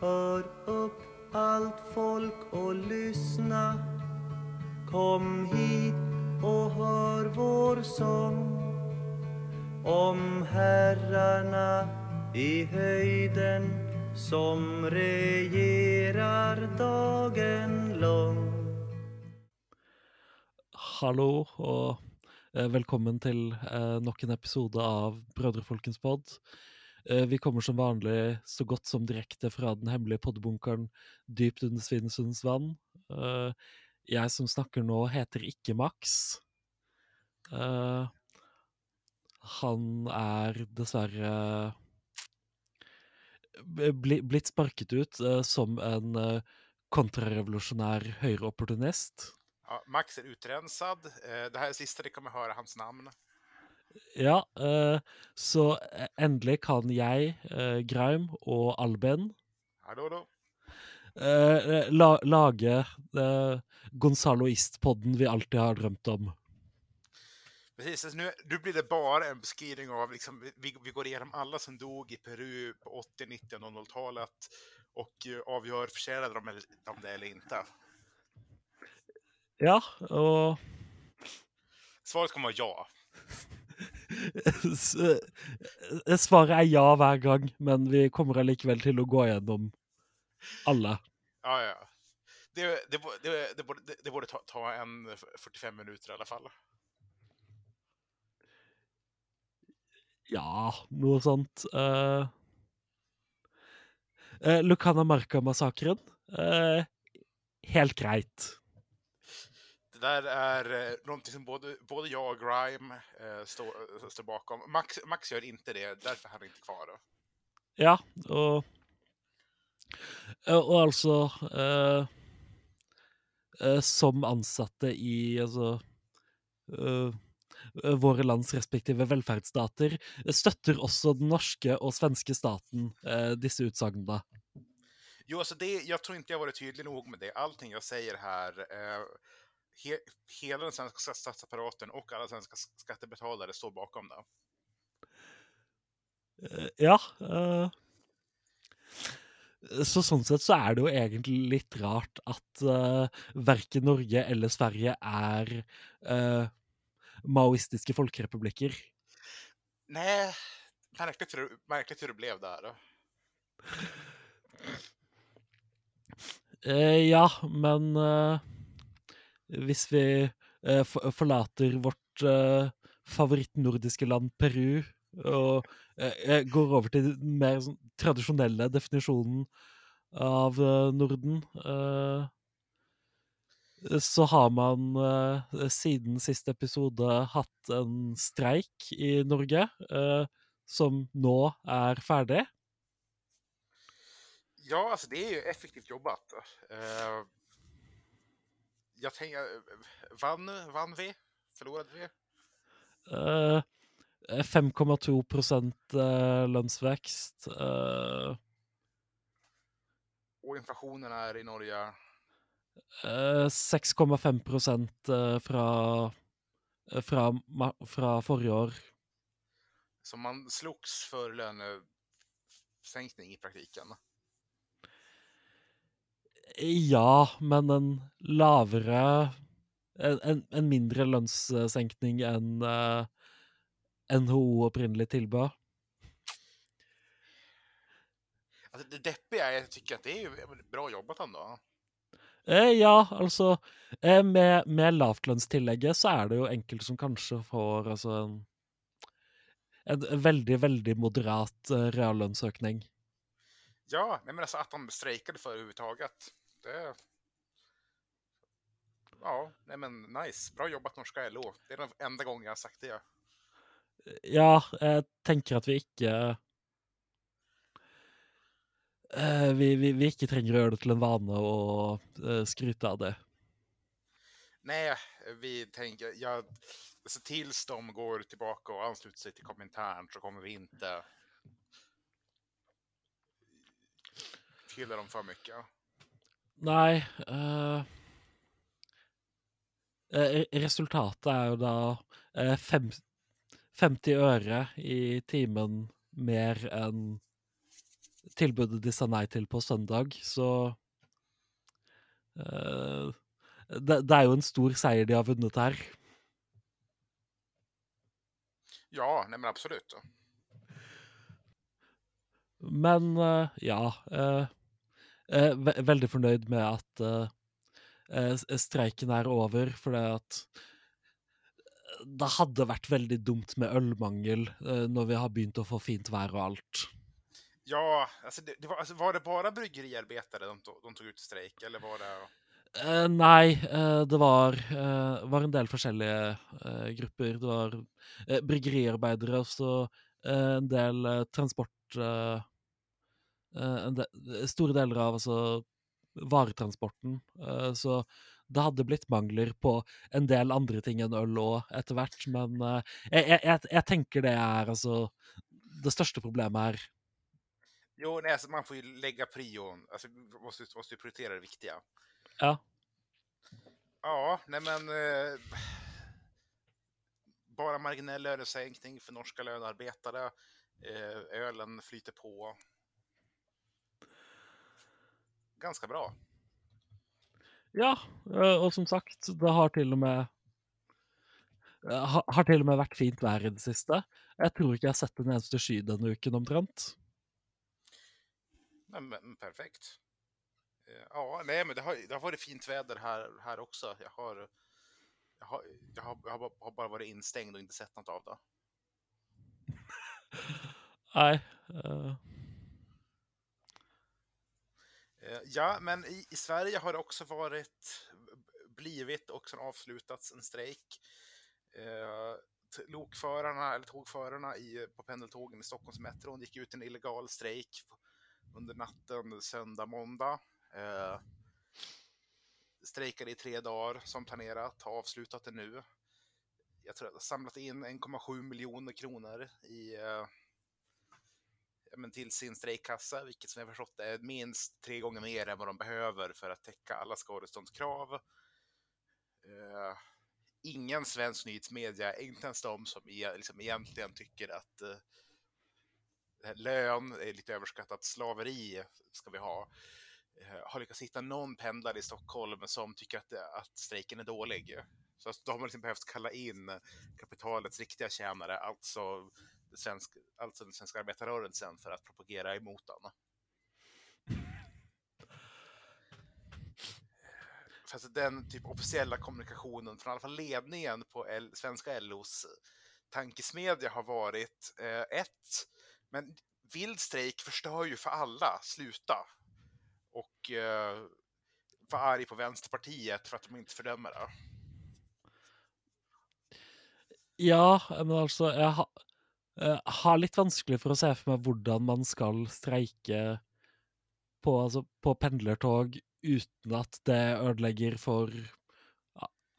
Hör upp allt folk och lyssna Kom hit och hör vår sång om herrarna i höjden som regerar dagen lång. Hallå och eh, välkommen till eh, nok en episode av Brødrefolkens podd. Eh, vi kommer som vanlig så godt som direkte fra den hemmelige poddbunkern dypt under Svinesunds vann. Jag jeg som snakker nå, heter ikke Max. Eh, han er dessverre blivit blitt sparket ut som en kontrarevolutionär högeropportunist. Ja, Max är utrensad. Det här är sista ni kommer höra hans namn. Ja, eh, så eh, endelig kan jeg, eh, Graum og Alben Hallå då. eh, la, lage Gonzaloist-podden vi alltid har drømt om. Precis, alltså nu, nu blir det bara en beskrivning av, liksom, vi, vi går igenom alla som dog i Peru på 80, 90 och 00-talet och avgör förtjänade de, de det eller inte. Ja, og Svaret kommer vara ja. S- eh, Svaret er ja hver gang, men vi kommer allikevel til å gå gjennom alle. Ja, ja. Det, det, det, det, borde, borde ta, ta en 45 minuter i alla fall. Ja, noe sånt. Uh, uh, Lucana Marca-massakren. eh, helt greit. Det där är eh, någonting som både, både jag och Grime eh, står, står bakom. Max, Max gör inte det, därför är han inte kvar. Då. Ja, og Og altså eh, eh, Som ansatte i altså eh, Våre lands respektive velferdsstater støtter også den norske og svenske staten eh, disse utsagnene. Jo, alltså det, jag tror inte jag varit tydlig nog med det. Allting jag säger här, eh, he, hela den svenska statsapparaten och alla svenska skattebetalare står bakom det. Eh, ja. eh, så sånn sett så er det jo egentlig litt rart at uh, verken Norge eller Sverige er eh, maoistiske folkerepublikker. Nej, märkligt hur, märkligt hur det blev där. Då. Eh, ja, men eh, hvis vi eh, forlater vårt uh, favorittnordiske land Peru og eh, går over til den mer sånn, tradisjonelle definisjonen av eh, Norden så har man eh, siden siste episode hatt en streik i Norge, eh, som nå er ferdig. Ja, altså det är ju effektivt jobbat. Eh, jag tänker, vann, vann vi? Förlorade vi? Eh, 5,2 prosent eh, lønnsvekst. eh, Och inflationen är i Norge eh, 6,5 prosent eh, fra, eh, fra, ma- fra forrige år. Så man slogs för lönesänkning i praktiken. Ja, men en lavere En, en, mindre lønnssenkning enn eh, NHO opprinnelig tilbød. Alltså det deppiga är, jag tycker att det är ju bra jobbat ändå. Eh, ja, altså eh, Med, med lavtlønnstillegget så er det jo enkelte som kanskje får altså en, en veldig, veldig moderat eh, reallønnsøkning. Ja, men alltså att de strejkade för överhuvudtaget. Det... Ja, nej men nice. Bra jobbat norska LO. Det är den enda gången jag har sagt det. Ja, jeg tenker at vi ikke eh, vi, vi, vi ikke trenger å gjøre det til en vane å eh, skryte av det. Nej, vi tänker, ja, alltså tills de går tillbaka och ansluter sig till Komintern så kommer vi inte fylla dem för mycket. Nei eh, eh, Resultatet er jo da eh, fem, 50 øre i timen mer enn tilbudet de sa nei til på søndag, så eh, det, det er jo en stor seier de har vunnet her. Ja, nej men absolut. Men ja eh, Veldig fornøyd med at eh, eh, s- streiken er over, for det at det hadde vært veldig dumt med ølmangel eh, når vi har begynt å få fint vær og alt. Ja, alltså det, det var, alltså var det bara bryggeriarbetare de, to- de tog ut strejk eller var det... Eh, nei, eh, det var, eh, var en del eh, grupper. Det var eh, bryggeriarbeidere, også eh, en del transport de, Store deler av altså, varetransporten. Eh, så det hadde blitt mangler på en del andre ting enn øl òg, etter hvert. Men eh, jeg, jeg, jeg, jeg tenker det er altså Det største problemet her. Jo, nej, alltså man får ju lägga prion, alltså man måste, måste ju prioritera det viktiga. Ja. Ja, nej men... Eh, bara marginell lönesänkning för norska lönearbetare. Eh, ölen flyter på. Ganska bra. Ja, eh, og som sagt, det har til og med eh, ha- Har til og med vært fint vær i det siste. Jeg tror ikke jeg har sett en eneste sky denne uken, omtrent. Men, men perfekt. Eh, ja, nej men det har, det har varit fint väder här, här också. Jag har, jag, har, jag, har, jag har bara- varit instängd och inte sett något av det. Eh, Eh, Eh, ja, men i, i Sverige har det också varit, blivit och sen avslutats en strejk. Eh, lokförarna, eller tågförarna i, på pendeltågen i Stockholmsmetron gick ut i en illegal strejk under natten söndag, måndag. Eh, strejkade i tre dagar som planerat, har avslutat det nu. Jag tror att de har samlat in 1,7 miljoner kronor i eh, men till sin strejkkassa, vilket som jag förstått är minst tre gånger mer än vad de behöver för att täcka alla skadeståndskrav. Eh, ingen svensk nyhetsmedia, inte ens de som e-, liksom egentligen tycker att eh, lön är lite överskattat, slaveri ska vi ha, eh, har lyckats hitta någon pendlare i Stockholm som tycker att, att strejken är dålig. Så att de har liksom behövt kalla in kapitalets riktiga tjänare, alltså svensk, alltså den svenska arbetarrörelsen för att propagera emot den. Fast den typ officiella kommunikationen från i alla fall ledningen på L, svenska LOs tankesmedja har varit eh, ett, men vild strejk förstör ju för alla, sluta. Och eh, var arg på Vänsterpartiet för att de inte fördömer det. Ja, men alltså, Jeg eh, har litt vanskelig for å se for meg hvordan man skal streike på, altså, på pendlertog uten at det ødelegger for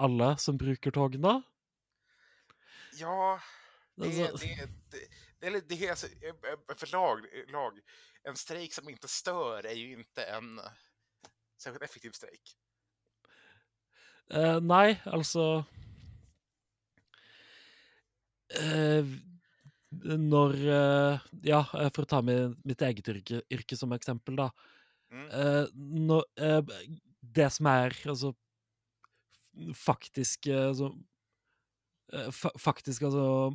alle som bruker togene. Ja, det, Altså, det, det, det, är lite- det är alltså, eh, eh, för lag, lag, en strejk som inte stör är ju inte en särskilt effektiv strejk. eh, nei, altså eh, Når eh, Ja, eh, for å ta med mitt eget yrke, yrke som eksempel, da. Mm. Eh, når, det som er altså faktisk altså, fa Faktisk altså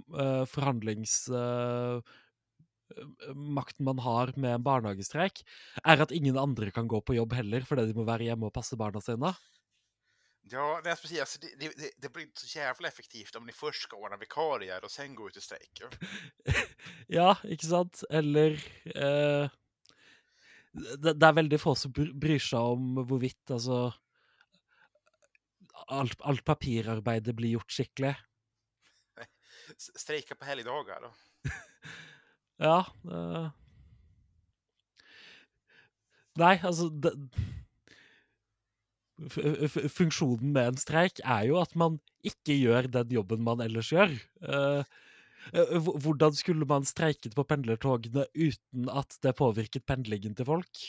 forhandlingsmakten man har med en barnehagestreik, er at ingen andre kan gå på jobb heller, fordi de må være hjemme og passe barna sine. Ja, nej, precis. Alltså, det, det, det- blir inte så jävla effektivt om ni först ska ordna vikarier och sen gå ut i strejk. Ja, ikke sant? Eller eh, det, det er veldig få som bry- bryr seg om hvorvidt altså alt, alt papirarbeidet blir gjort skikkelig. S- Strejka på helgdagar. då. Ja eh. Nei, altså det, Funksjonen med en streik er jo at man ikke gjør den jobben man ellers gjør. Eh, eh, Hur hvordan skulle man streiket på pendlertogene uten at det påvirket pendlingen til folk?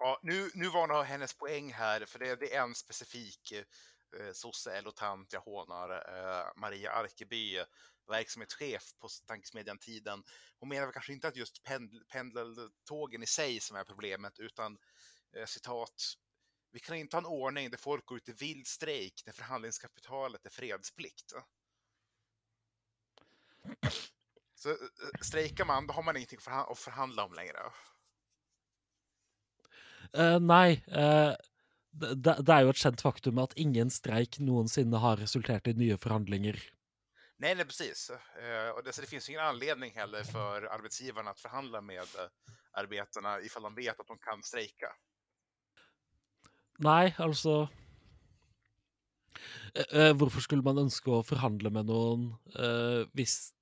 Ja, nu, nu var nog hennes poäng här, för det, det är en specifik eh, sosse eller tant jag hånar, eh, Maria Arkeby, verksamhetschef på tankesmedjan Tiden. Hon menar kanske inte att just pendl pendeltågen i sig som är problemet, utan eh, citat. Vi kan inte ha en ordning där folk går ut i vild strejk när förhandlingskapitalet är fredsplikt. Så eh, strejkar man, då har man ingenting att förhandla om längre. Uh, nei. Uh, det, det, er jo et kjent faktum at ingen streik noensinne har resultert i nye forhandlinger. Nej, nej precis. Uh, och det, så det finns ingen anledning heller för arbetsgivarna att förhandla med arbetarna ifall de vet att de kan strejka. Nei, altså uh, Hvorfor skulle man ønske å forhandle med noen uh, hvis,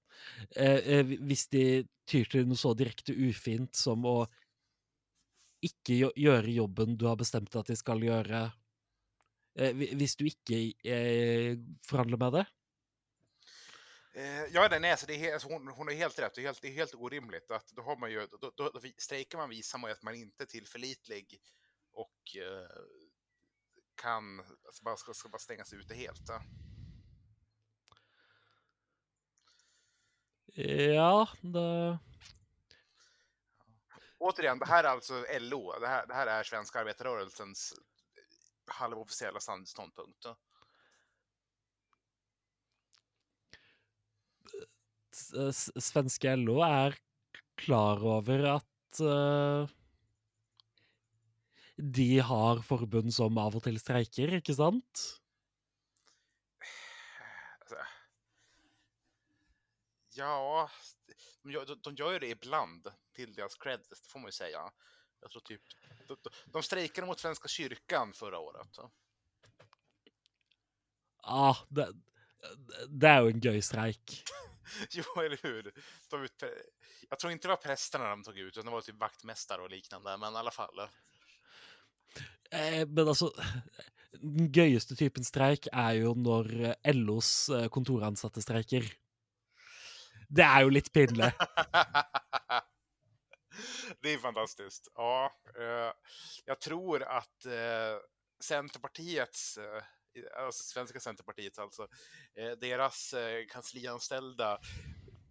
hvis de tyr til noe så direkte ufint som å ikke gjøre jobben du har bestemt at de skal gjøre, eh, hvis du ikke eh, forhandler med det? Eh, ja, nej, alltså det är, alltså hon, hon är helt rätt. Det är helt, det är helt orimligt. Att då, har man ju, då, då, då strejkar man visar man ju att man inte är tillförlitlig och eh, kan, alltså bara, ska, ska bara stängas ute helt. Ja. Ja, det återigen, det här är alltså LO. Det här, det här är svenska arbetarrörelsens halvofficiella ståndpunkt. Svenska LO är klar över att uh, de har förbund som av och till strejkar, inte sant? Alltså, ja, de gör, de gör det ibland, till deras cred, det får man ju säga. Jag tror typ, de, de strejkade mot Svenska kyrkan förra året. Ja, ah, det, det är ju en göj strejk. jo, eller hur? De ut, jag tror inte det var prästerna de tog ut, utan det var typ vaktmästare och liknande, men i alla fall. Eh, men alltså, den göjaste typen strejk är ju när eh, LOs eh, kontoransatte strejker. Det är ju lite pinligt. det är fantastiskt. Ja, eh, jag tror att eh, Centerpartiets, eh, alltså svenska Centerpartiet alltså, eh, deras eh, kanslianställda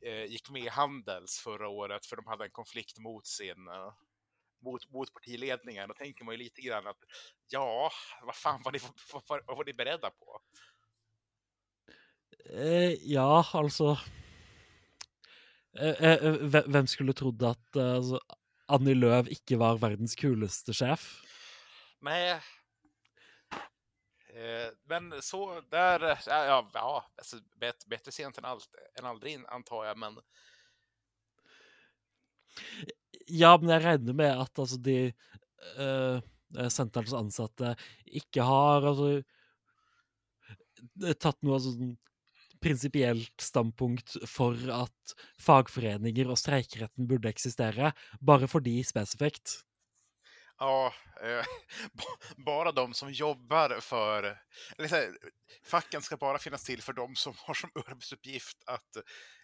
eh, gick med i Handels förra året för de hade en konflikt mot sin mot, mot partiledningen. Då tänker man ju lite grann att ja, vad fan var ni, vad, vad, vad var ni beredda på? ja, alltså Eh, eh, eh, vem skulle trodd att alltså, Annie Lööf inte var världens coolaste chef? Nej. Men så där, ja, ja alltså, bättre sent än, allt, än aldrig antar jag, men. Ja, men jag räknar med att alltså, de eh, eh, uh, Centerns ansatte inte har alltså, eh, tagit någon alltså, principiellt standpunkt för att fackföreningar och strejkrätten borde existera, bara för de specifikt. Ja, eh, bara de som jobbar för... Liksom, facken ska bara finnas till för de som har som arbetsuppgift att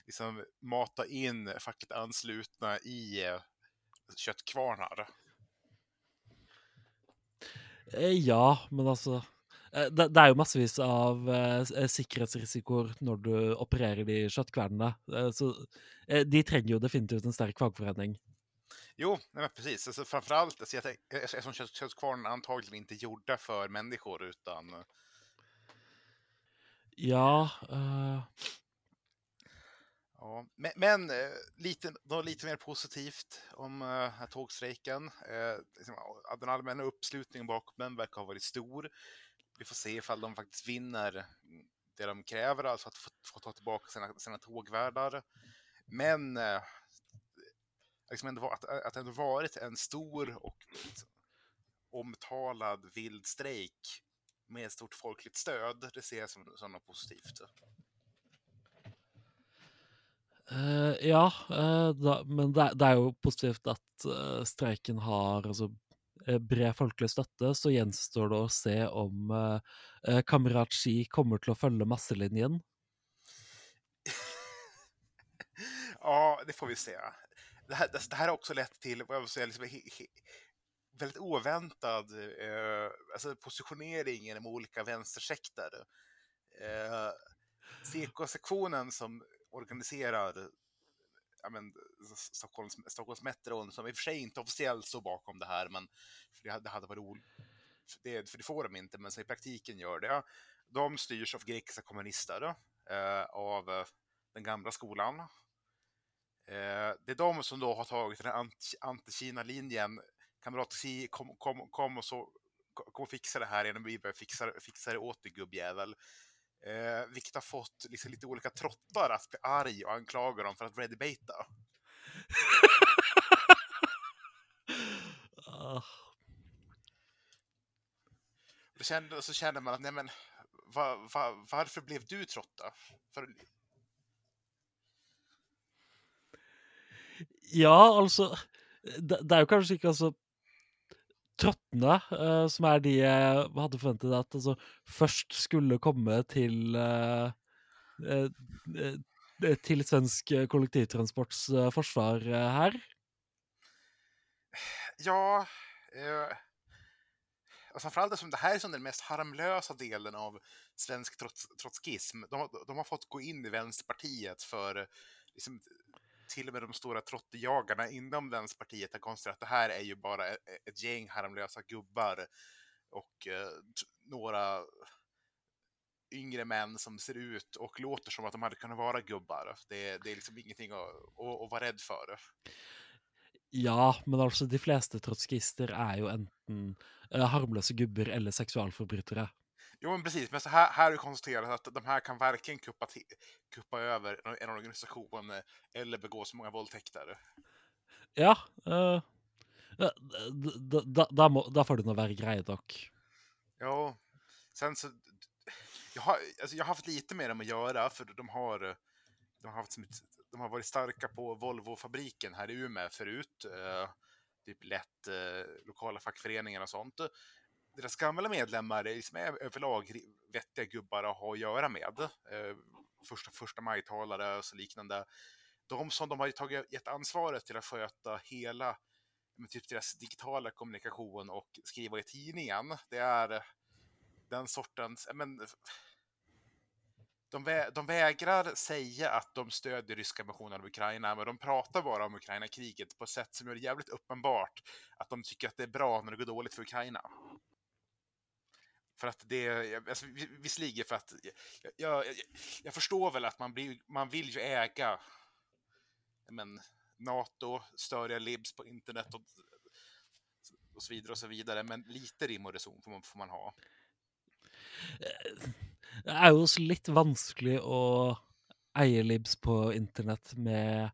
liksom, mata in fackligt anslutna i köttkvarnar. Eh, ja, men alltså Eh, det, det, er jo massevis av uh, sikkerhetsrisikoer når du opererer de köttkvarnarna. Uh, så uh, de trenger jo definitivt en sterk fagforening. Jo, men precis. Alltså, framförallt, alltså, jag, eftersom köttkvarnarna antagligen inte gjorda för människor utan... Ja. Ja, men, men lite, då lite mer positivt om uh, tågstrejken. Uh, den allmänna uppslutningen bakom den verkar ha varit stor vi får se ifall de faktiskt vinner det de kräver, alltså att få, få ta tillbaka sina, sina tågvärdar. Men eh, liksom ändå, att, att det ändå varit en stor och omtalad vild strejk med stort folkligt stöd, det ser jag som, som något positivt. Uh, ja, uh, da, men det, det, er jo positivt at uh, streiken har altså, bred folkelig støtte, så gjenstår det å se om uh, Kamerat Ski kommer til att följa masselinjen. ja, det får vi se. Det här, det, det här har också lett till vad jag vill säga, liksom, he, he, väldigt oväntad eh, alltså positionering inom olika vänstersekter. Eh, CK-sektionen som organiserar men, Stockholms, Stockholms som i och för sig inte officiellt står bakom det här, men för det, det hade varit roligt. För det, för det får de inte, men så i praktiken gör det. De styrs av grekiska kommunister, eh, av eh, den gamla skolan. Eh, det är de som då har tagit den anti-Kina-linjen. Kamrat Xi, kom, kom, kom och så kom och fixa det här innan vi börjar fixa, fixa det åt dig gubbjävel. Eh, vilket har fått liksom, lite olika trottar att bli arg och anklaga dem för att readybata. oh. Då kände, så kände man att, nej men, var, var, varför blev du trotta? För... Ja, altså det, det, er jo tröttna, Trottene, uh, som er de jeg hadde forventet at altså, først skulle komme til uh, eh, uh, eh, eh, til svensk kollektivtransports forsvar her? Ja, eh, och framförallt eftersom det här är som den mest harmlösa delen av svensk trots, trotskism. De, de, har fått gå in i Vänsterpartiet för liksom, till och med de stora trottejagarna inom Vänsterpartiet har konstaterat att det här är ju bara ett, ett gäng harmlösa gubbar och eh, några yngre män som ser ut och låter som att de hade kunnat vara gubbar. Det, det är liksom ingenting att, att, att vara rädd för. Ja, men alltså de flesta trotskister är ju enten eh, harmlösa gubbar eller sexualförbrytare. Jo, men precis. Men så här, här är konstaterat att de här kan varken kuppa, kuppa över en organisation eh, eller begå så många våldtäkter. Ja, uh, da, får det nog vara grejer dock. Ja, sen så... Jag har, alltså jag har haft lite med dem att göra, för de har, de har, haft, de har varit starka på Volvo-fabriken här i Umeå förut. Uh, typ lätt uh, lokala fackföreningar och sånt deras gamla medlemmar är överlag vettiga gubbar att ha att göra med. Eh, första, första majtalare och så liknande. De som de har tagit, gett ansvaret till att sköta hela typ deras digitala kommunikation och skriva i tidningen, det är den sortens, men, de, vä de vägrar säga att de stödjer ryska invasionen av Ukraina, men de pratar bara om Ukraina-kriget på ett sätt som gör det jävligt uppenbart att de tycker att det är bra när det går dåligt för Ukraina. För att det, alltså, visserligen för att jag, jag, jag, förstår väl att man, blir, man vill ju äga men, NATO, större libs på internet och, och så vidare och så vidare. Men lite rim och reson får man, får man ha. Eh, det är ju också lite vanskligt att äga libs på internet med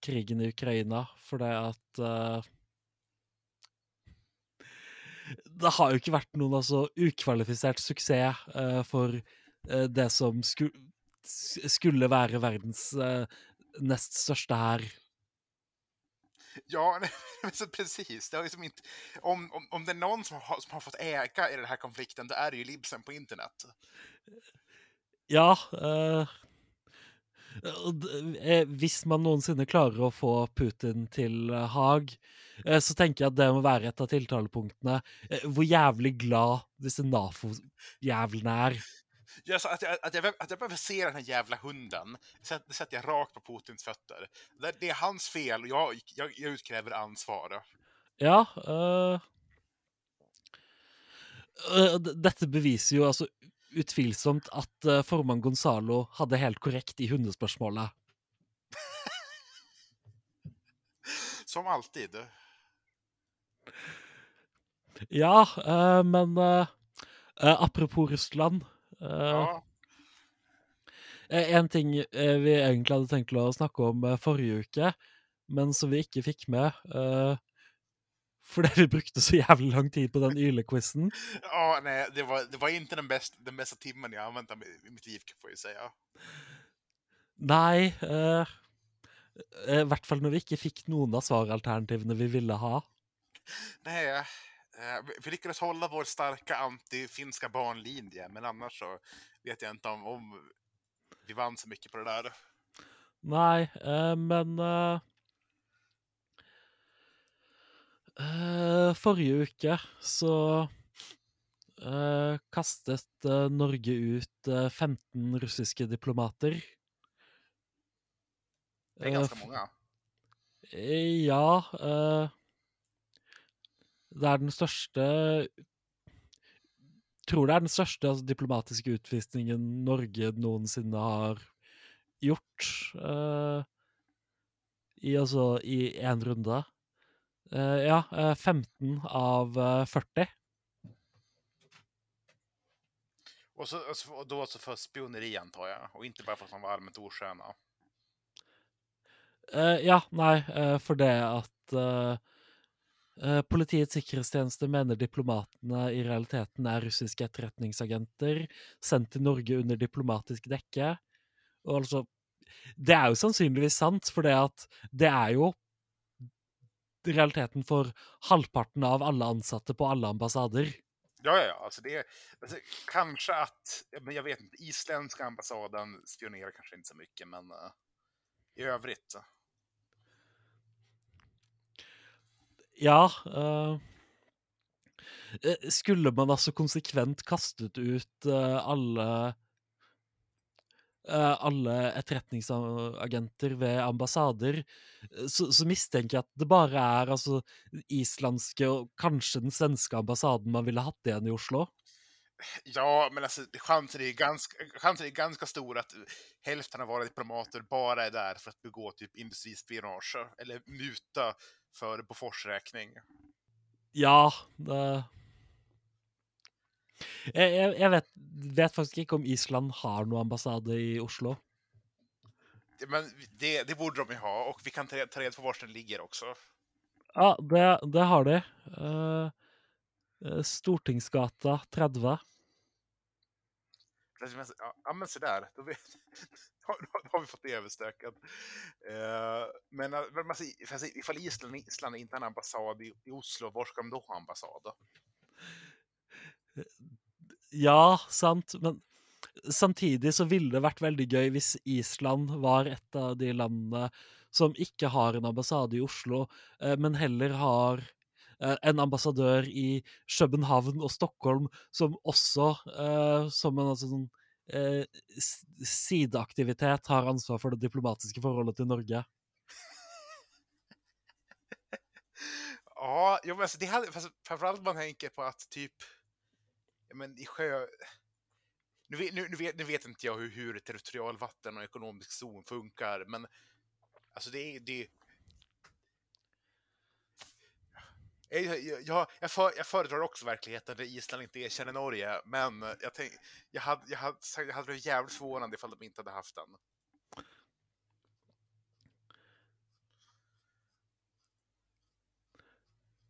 krigen i Ukraina, för det att uh det har jo ikke vært noen altså, ukvalifisert suksess uh, for uh, det som sku, skulle være verdens uh, näst största här. Ja, precis. Det har liksom inte, om, om, om det är någon som har, som har fått äga i den här konflikten, då är det ju Libsen på internet. Ja. Uh, hvis man någonsin klarar att få Putin till Haag, Eh, så tenker jeg at det må være et av tiltalepunktene. Eh, hvor jævlig glad disse NAFO-jævlene er. Ja, så att, jag, att, jag, att jag behöver se den här jävla hunden, det sätter jag rakt på Putins fötter. Det, det är hans fel och jag, jag, jag utkräver ansvar. Ja. Uh, uh, dette beviser jo altså utvilsomt at uh, formann Gonzalo hadde helt korrekt i hundespørsmålet. Som alltid. Ja, uh, men uh, apropos Russland ja. En ting vi egentlig hadde tenkt å snakke om forrige uke, men som vi ikke fikk med fordi vi brukte så jævlig lang tid på den Yle-quizen. Ja, nej, det var, det var inte den, bäst, den bästa timmen jag använt i mitt liv, får jag säga. Nei, uh, i hvert fall når vi ikke fikk noen av svaralternativene vi ville ha. Nej, Eh, vi lyckades hålla vår starka anti-finska barnlinje, men annars så vet jag inte om, om vi vann så mycket på det där. Nej, eh, men uh, uh, Forrige uke så uh, kastet Norge ut 15 russiske diplomater. Det är ganska f- många. Eh, Ja Det er den største Tror det er den største altså, diplomatiske utvisningen Norge noensinne har gjort. I altså i én runde. Eh, ja, eh, 15 av eh, 40. Och, så, och så- och då så för spioneri antar jag, och inte bara för att man var allmänt osköna. Eh, ja, nei, eh, for det at eh, eh, Politiets sikkerhetstjeneste mener diplomatene i realiteten er russiske etterretningsagenter sendt til Norge under diplomatisk dekke. Og altså Det er jo sannsynligvis sant, for det at det er jo realiteten for halvparten av alle ansatte på alle ambassader. Ja, ja, ja. Alltså det är, alltså, kanske att, men jag vet inte, isländska ambassaden spionerar kanske inte så mycket, men eh, i övrigt. Ja eh, Skulle man altså konsekvent kastet ut eh, alle eh, alle etterretningsagenter ved ambassader, eh, så, så mistenker jeg at det bare er altså islandske og kanskje den svenske ambassaden man ville hatt igjen i Oslo. Ja, men alltså chansen är, ganska, chansen är ganska stor att hälften av våra diplomater bara är där för att begå typ industrispionage eller muta för Bofors räkning. Ja, det Jeg, jeg, vet, vet faktisk ikke om Island har noen ambassade i Oslo. Men det, det borde de ha och vi kan ta ta reda på var den ligger också. Ja, det, det har de. Eh, Stortingsgata 30. Alltså, Ja, men. Då, vet, då har vi fått det överstökat. Eh, men men ifall Island, Island inte har en ambassad i, i Oslo, var ska de då ha ambassad? Ja, sant, men samtidig så ville det vært veldig gøy hvis Island var et av de landene som ikke har en ambassade i Oslo, eh, men heller har eh, en ambassadør i København og Stockholm som også, eh, som en altså, sånn, sideaktivitet, har ansvar for det diplomatiske forholdet til Norge. Ja, jo, men alltså, det hade, framförallt man tänker på att typ, men i sjö... Nu vet, nu, nu, vet, nu vet inte jag hur, hur territorialvatten och ekonomisk zon funkar, men alltså det är... Det, jag, jag, jag, för, jag föredrar också verkligheten där Island inte erkänner Norge, men jag, tänk, jag, hade, jag, hade, jag hade blivit jävligt förvånad ifall de inte hade haft den.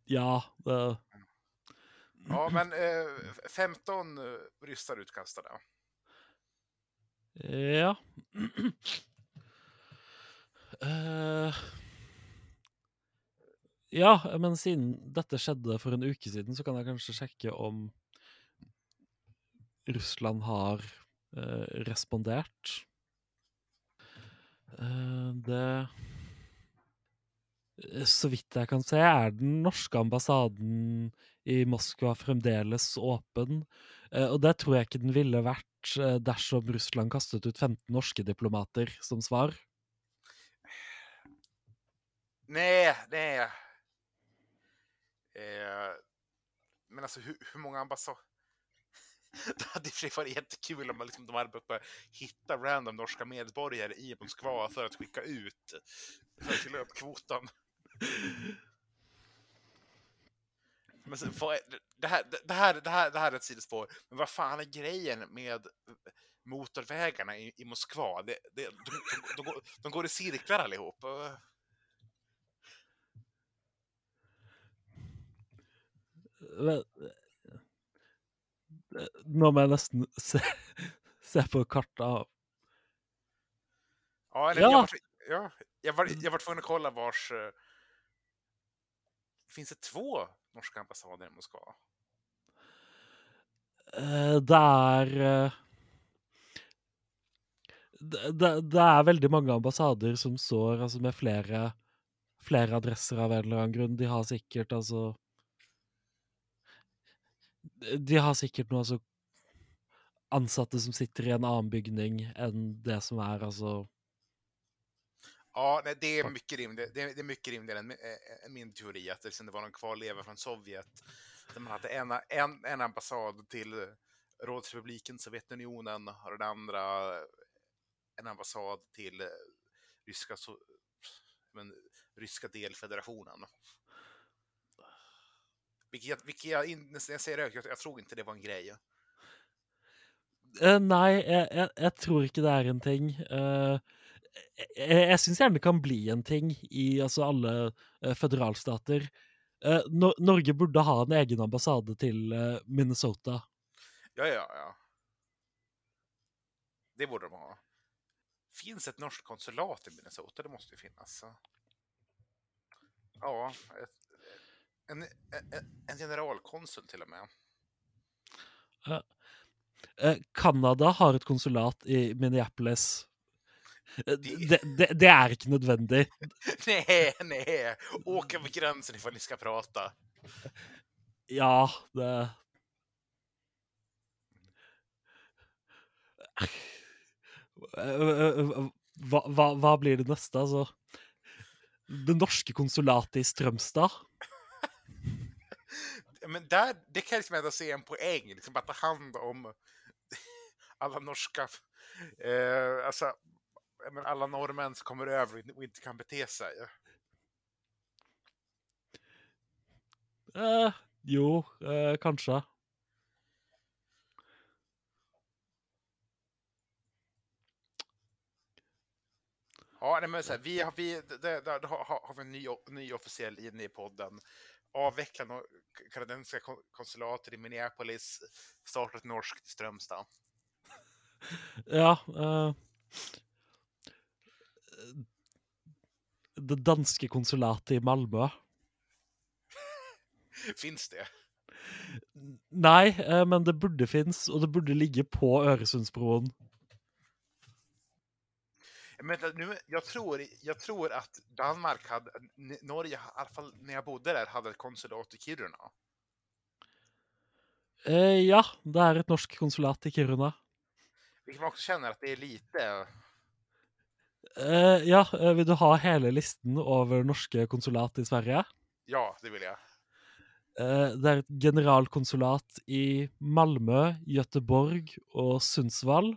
Ja, det, Ja, men eh, 15 eh, ryssar utkastade. Eh, ja. Eh, ja, men siden dette skjedde for en uke siden, så kan jeg kanskje sjekke om Russland har eh, respondert. Eh, det eh, Så vidt jeg kan se, er den norske ambassaden i Moskva fremdeles åpen. Eh, og det tror jeg ikke den ville vært eh, dersom Russland kastet ut 15 norske diplomater som svar. Nej, nej. Eh, men alltså hur, hur många ambassader... Det hade i varit jättekul om man liksom, de hade börjat hitta random norska medborgare i Moskva för att skicka ut för att fylla upp kvoten. Men sen, vad är, det, här, det, här, det, här, det här är ett sidospår, men vad fan är grejen med motorvägarna i, i Moskva? Det, det, de, de, de, går, de går i cirklar allihop. Eh, eh, Nå må jeg nesten se, se på kartet. av- Ja, eller Ja. Jag, var, ja jag, var, jag var tvungen att kolla vars... eh, Finns det två norska ambassader i Moskva? Eh, eh, det er det, det, det er veldig mange ambassader som står altså, med flere, flere adresser av en eller annen grunn. De har sikkert altså De har sikkert noe altså ansatte som sitter i en annen bygning enn det som er altså Ja, nej, det är mycket rimligt. Det är, det är mycket rimligare än, äh, än min teori att det, liksom, det var någon kvarleva från Sovjet. Där man hade en, en, en ambassad till Rådsrepubliken Sovjetunionen och den andra en ambassad till ryska, so men, ryska delfederationen. Vilket, jag, vilket jag, när jag säger det, jag, jag tror inte det var en grej. Uh, nei, jeg, jeg, jeg, tror ikke det er en ting. Uh, jeg jeg syns gjerne det kan bli en ting i altså, alle uh, føderalstater. No Norge burde ha en egen ambassade til Minnesota. Ja, ja, ja. Det borde de ha. Finns ett norskt konsulat i Minnesota? Det måste ju finnas. Ja, ett, en, en, en generalkonsul till och med. Canada eh, har et konsulat i Minneapolis. Eh, det, det, det er ikke nødvendig. nej, nej. Åk över gränsen ifall ni ska prata. Ja, det hva, hva, hva, blir det neste? Altså Det norske konsulatet i Strømstad? Men där, det kan jag liksom ändå se en poäng, liksom att ta hand om alla norska, eh, alltså men alla norrmän som kommer över och inte kan bete sig. Eh, jo, eh, kanskje. Ja, nej, men så här, vi har, vi, det, det, har, har vi en ny, ny officiell linje i podden. Avveckla kanadensiska konsulater i Minneapolis, starta ett norskt Strömstad. Ja. Uh, det danske konsulatet i Malmö. Finns det? Nej, uh, men det borde finnas och det borde ligga på Öresundsbron. Men nu, jag, tror, jag tror att Danmark hade, Norge, i alla fall när jag bodde där, hade ett konsulat i Kiruna. Eh, ja, det är ett norskt konsulat i Kiruna. Vilket man också känner att det är lite... Eh, ja, eh, vill du ha hela listan över norska konsulat i Sverige? Ja, det vill jag. Eh, det är ett generalkonsulat i Malmö, Göteborg och Sundsvall.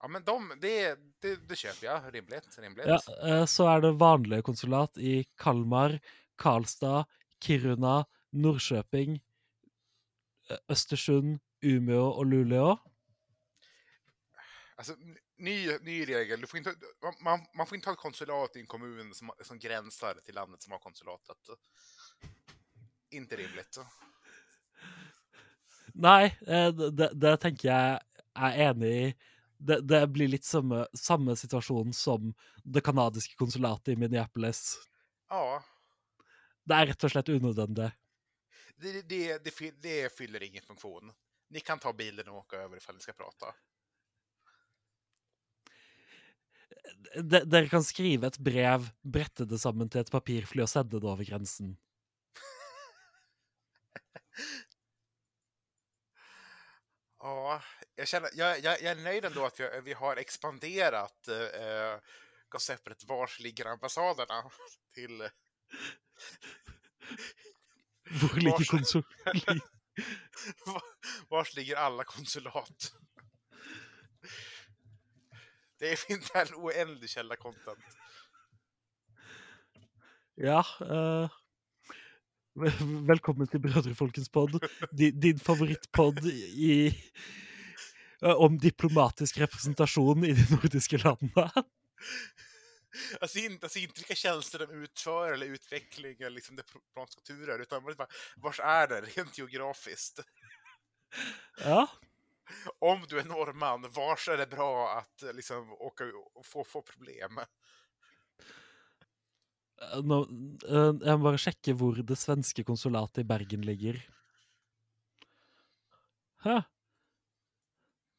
Ja, men de, det, det, det köper jag. Rimligt. rimligt. Ja, eh, så är det vanliga konsulat i Kalmar, Karlstad, Kiruna, Norrköping, Östersund, Umeå och Luleå. Alltså, ny, ny regel. Du får inte, man, man får inte ha ett konsulat i en kommun som, som gränsar till landet som har konsulatet. Inte rimligt. Nej, eh, det, det tänker jag är enig i det, det, blir lite samma, samma situation som det kanadiska konsulatet i Minneapolis. Ja. Det är rätt och slett onödigt. Det, det, det, det fyller ingen funktion. Ni kan ta bilen och åka över ifall ni ska prata. Dere kan skriva ett brev, brette det sammen til et papirfly og sende det över gränsen. Ja, jag, känner, jag, jag, jag, är nöjd ändå att vi, vi har expanderat eh, konceptet Vars ligger ambassaderna till... Var ligger konsul? Vars ligger alla konsulat? Det finns en oändlig källa content. Ja, uh, Välkommen till Bröderfolkens podd. Din, din favoritpodd i, om diplomatisk representation i de nordiska länderna. Alltså inte, alltså inte vilka tjänster de utför eller utveckling eller liksom diplomatiska turer, utan bara, vars är det rent geografiskt? Ja. Om du är norrman, vars är det bra att liksom åka och få, få problem? Nå, eh, jeg må bare sjekke hvor det svenske konsulatet i Bergen ligger. Hæ?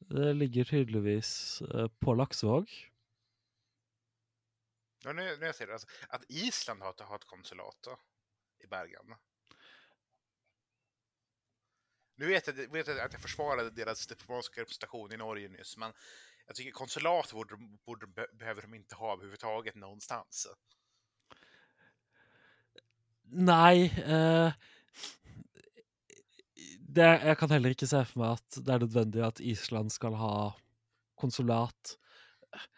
Det ligger tydeligvis eh, på Laksevåg. Ja, nu, nu jag ser det. Alltså, att Island har, har ett konsulat då, i Bergen. Nu vet jag, vet jag att jag försvarade deras diplomatiska representation i Norge nyss, men Jag tycker konsulat borde, borde, behöver de inte ha överhuvudtaget någonstans. Nej, eh, det, jag kan heller inte se för mig att det är nödvändigt att Island ska ha konsulat.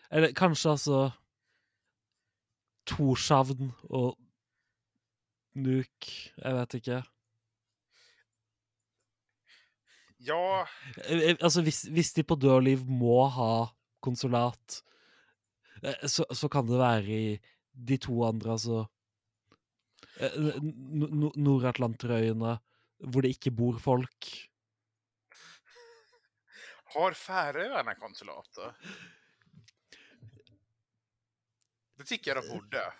Eller kanske alltså Torshavn och Nuuk. jag vet inte. Ja, Eh, eh, Altså, hvis, hvis de på død og liv må ha konsulat, eh, så, så kan det være i de to andre, altså Nord-Atlanterøyene, hvor det ikke bor folk. har Färöarna konsulat då? Det tycker jag de borde.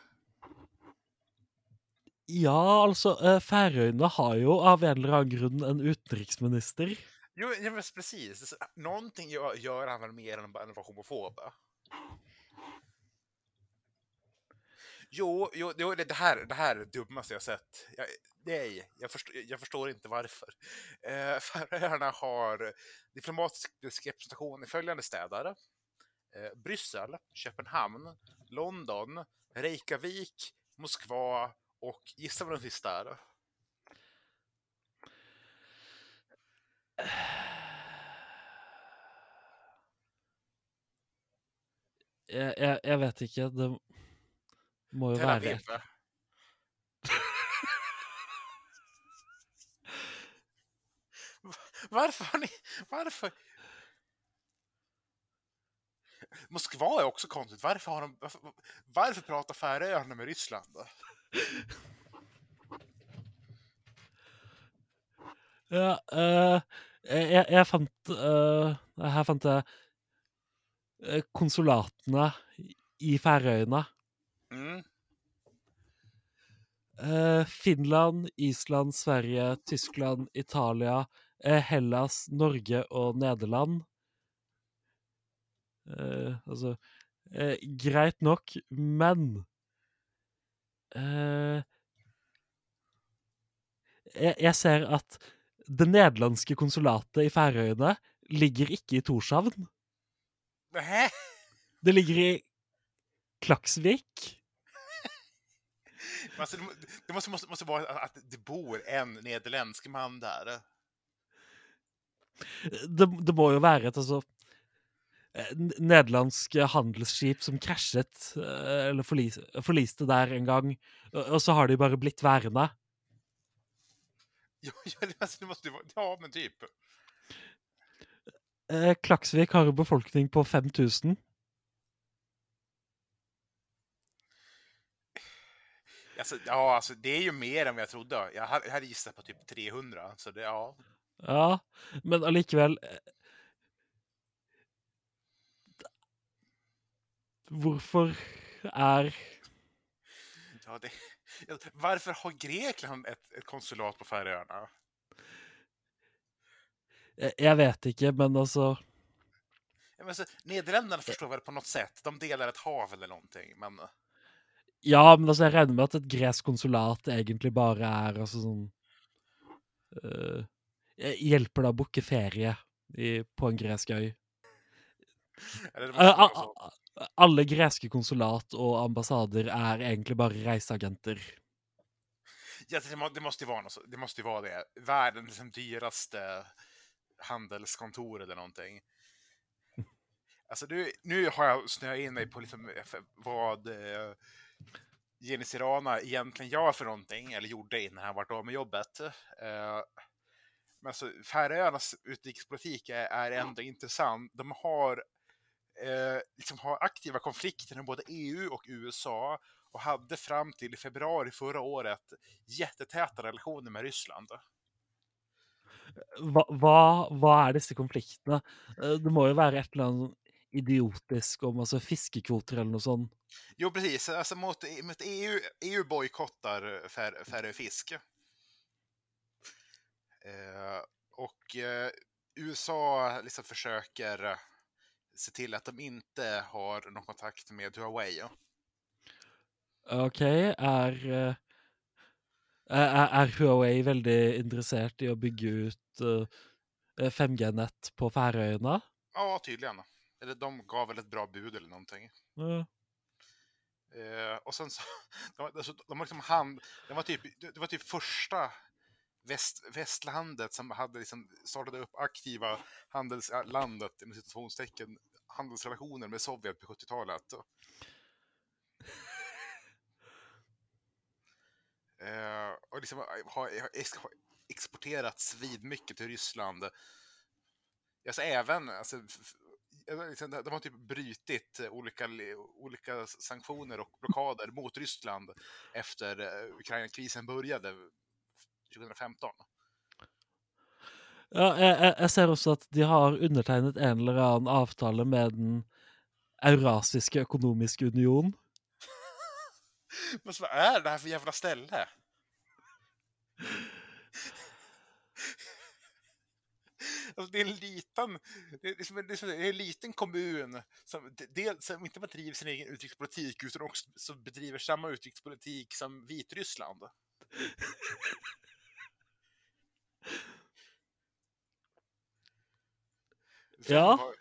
Ja, alltså eh, Färöarna har ju av en eller annan grund en utrikesminister. Jo, ja, men precis. Någonting gör, gör han väl mer än bara att vara homofob? Jo, jo, jo det, det, här, det här är det dummaste jag sett. Jag, nej, jag förstår, jag förstår inte varför. Eh, Färöarna har diplomatisk representation i följande städer. Eh, Bryssel, Köpenhamn, London, Reykjavik, Moskva och gissa vad den sista är? Jeg, jeg, jeg vet ikke. Det må Tel være Aviv. Varför har ni... Varför? Moskva är också konstigt. Varför, har de, varför, varför pratar Färöarna med Ryssland? då? Ja, eh, jeg, jeg fant eh, Her fant jeg eh, konsulatene i Færøyene. Mm. Eh, Finland, Island, Sverige, Tyskland, Italia, Hellas, Norge og Nederland. Altså Greit nok, men eh, jeg, ser at det nederlandske konsulatet i Færøyene ligger ikke i Torshavn. Nähä? Det ligger i Klaksvik. Alltså, det, må- det måste, måste, måste vara att det bor en nederländsk man där. det, det må jo være et altså nederlandsk handelsskip som krasjet, eh, eller forlis, forliste der en gang, og, og så har de bare blitt værende. Ja, men typ. Eh, Klaksvik har en befolkning på 5000. Alltså, ja, alltså, det är ju mer än vad jag trodde. Jag hade, jag hade gissat på typ 300. Så det, ja. Ja, men allikevel Hvorfor er ja, det, ja, varför har Grekland ett, ett konsulat på Färöarna? Jeg vet ikke, men altså Ja, men, alltså, Nederländerna förstår väl på något sätt. De delar ett hav eller någonting. Men Ja, men altså, jeg regner med at et gresk konsulat egentlig bare er altså sånn eh, Hjelper deg å booke ferie i, på en gresk øy. eller, det måste vara a- så. a- alle greske konsulat og ambassader er egentlig bare reiseagenter. Ja, det, må- det måste ju vara något, det måste ju vara det. Världens liksom, dyraste handelskontor eller någonting. Alltså nu, nu har jag snöat in mig på liksom eh, vad eh, Jenny Sirana egentligen gör för någonting, eller gjorde innan han vart av med jobbet. Eh, men alltså, Färöarnas utrikespolitik är, är ändå intressant. De har, eh, liksom har aktiva konflikter med både EU och USA och hade fram till februari förra året jättetäta relationer med Ryssland. Hva, hva, hva er disse konfliktene? Eh, Det må jo være et eller annet idiotisk om altså fiskekvoter eller noe sånt. Jo, precis. Alltså mot, mot EU, EU bojkottar fär, färre fisk. Eh, och eh, USA liksom försöker se till att de inte har någon kontakt med Huawei. OK, er eh, er, er Huawei veldig interessert i å bygge ut eh, 5G-nett på Færøyene? Ja, tydligen. Eller de gav väl ett bra bud eller någonting. Ja. Eh, och sen så, de, alltså, de var liksom hand, det var typ, det var typ första väst, västlandet som hade liksom startade upp aktiva handelslandet, äh, med citationstecken, handelsrelationer med Sovjet på 70-talet. Eh, och liksom äh, har, har exporterat svidmycket till Ryssland. Alltså även, alltså, liksom, de har typ brutit olika, olika sanktioner och blockader mot Ryssland efter eh, Ukraina-krisen började 2015. Ja, jeg, jeg- ser også at de har undertegnet en eller annen avtale med Den eurasiske økonomiske union. Men vad är det här för jävla ställe? Alltså, det är en liten, det är, som en, det är som en liten kommun som, de- dels, som inte bara driver sin egen utrikespolitik utan också som bedriver samma utrikespolitik som Vitryssland. Vem Ja. Var,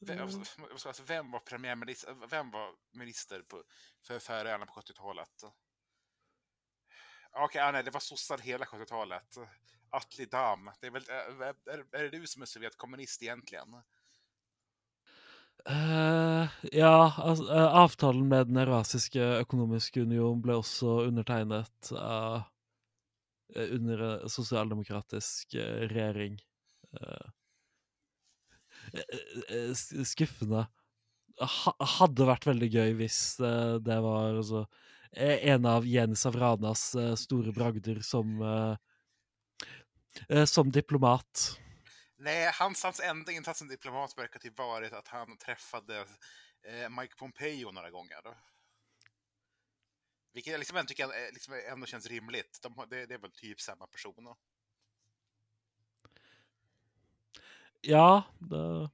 vem, alltså, ska jag säga, vem var premiärminister, vem var minister på, för Färöarna på 70-talet? Okej, ja, nej, det var sossar hela 70-talet. Atli Dam. Det är, väl, är, är, är det du som är Sovjetkommunist egentligen? Eh, ja, altså, eh, avtalen med Den eurasiske økonomiske union ble også undertegnet av eh, Eh, under eh, en sosialdemokratisk eh, regering. regjering. Skuffende. Hadde vært veldig gøy hvis det var altså, e, en av Jens av Ranas store bragder som som diplomat. Nej, hans, hans enda insats som diplomat verkar typ varit att han träffade Mike Pompeo några gånger. Vilket jag liksom ändå tycker liksom ändå känns rimligt. De, det, det är väl typ samma person. Ja, det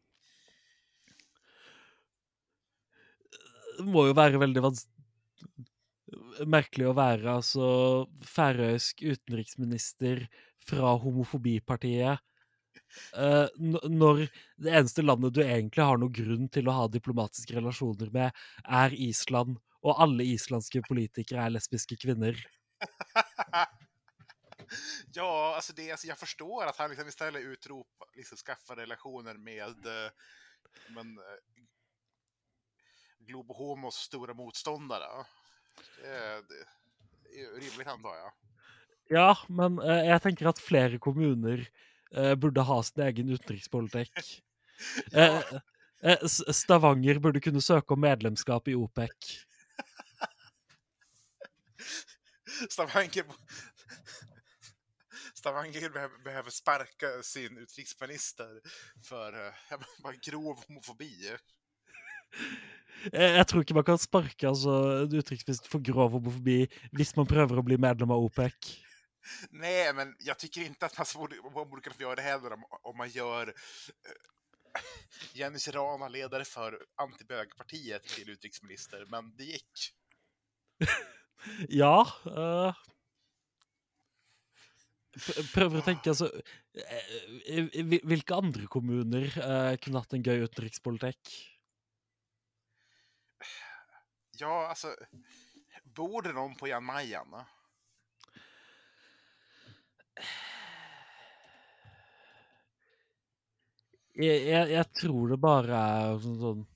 Det må jo være veldig vans merkelig å være altså færøysk utenriksminister fra homofobipartiet eh, uh, når det eneste landet du egentlig har någon grunn til å ha diplomatiske relasjoner med, er Island, og alle islandske politikere er lesbiske kvinner. ja, alltså, det, alltså jag förstår att han liksom istället utropa, liksom skaffa relationer med eh, men, eh, Globo Homos stora motståndare. Det, är rimligt antar jag. Ja, men eh, jeg tenker at flere kommuner eh, burde ha sin egen utenrikspolitikk. Ja, Eh, eh, S- Stavanger burde kunne søke om medlemskap i OPEC. Stavanger, Stavanger behöver, sparka sin utrikesminister för eh, bara grov homofobi. Eh, Jeg tror ikke man kan sparke altså, en utenriksminister for grov homofobi hvis man prøver å bli medlem av OPEC. Nej, men jag tycker inte att man borde, man borde kunna få göra det heller om, om man gör eh, Jenny Serrana, ledare för antibögpartiet, till utrikesminister, men det gick. Ja eh, p- Prøver å tenke, altså eh, eh, Hvilke andre kommuner eh, kunne hatt en gøy utenrikspolitikk? Ja, alltså, bor det någon på Jan Mayen? Jeg, jeg, jeg tror det bare er sånn, sånn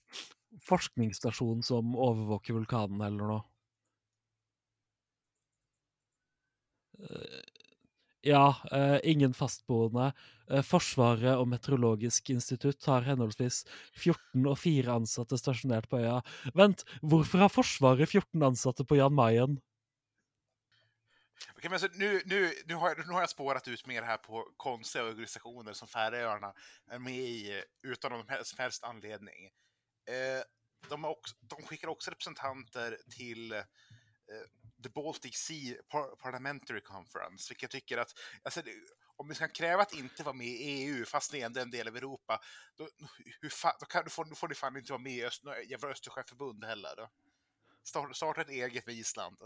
forskningsstasjon som overvåker vulkanen eller noe. Eh, Eh, ja, eh, ingen fastboende. Eh, Forsvaret og Meteorologisk institutt har henholdsvis 14 og 4 ansatte stasjonert på øya. Vent, hvorfor har Forsvaret 14 ansatte på Jan Mayen? Okej, men så nu, nu, nu, har jag, nu har jag spårat ut mer här på konstiga organisationer som Färöarna är med i eh, utan någon som helst anledning. Eh, de, också, de skickar också representanter till eh, The Baltic Sea Par Parliamentary Conference, vilket jag tycker att alltså, om vi ska kräva att inte vara med i EU, fast det är ändå en del av Europa, då, hur fa, då, kan, då, får, då får ni fan inte vara med i Öst, jävla Östersjöförbund heller. Då. Starta, starta ett eget med Island.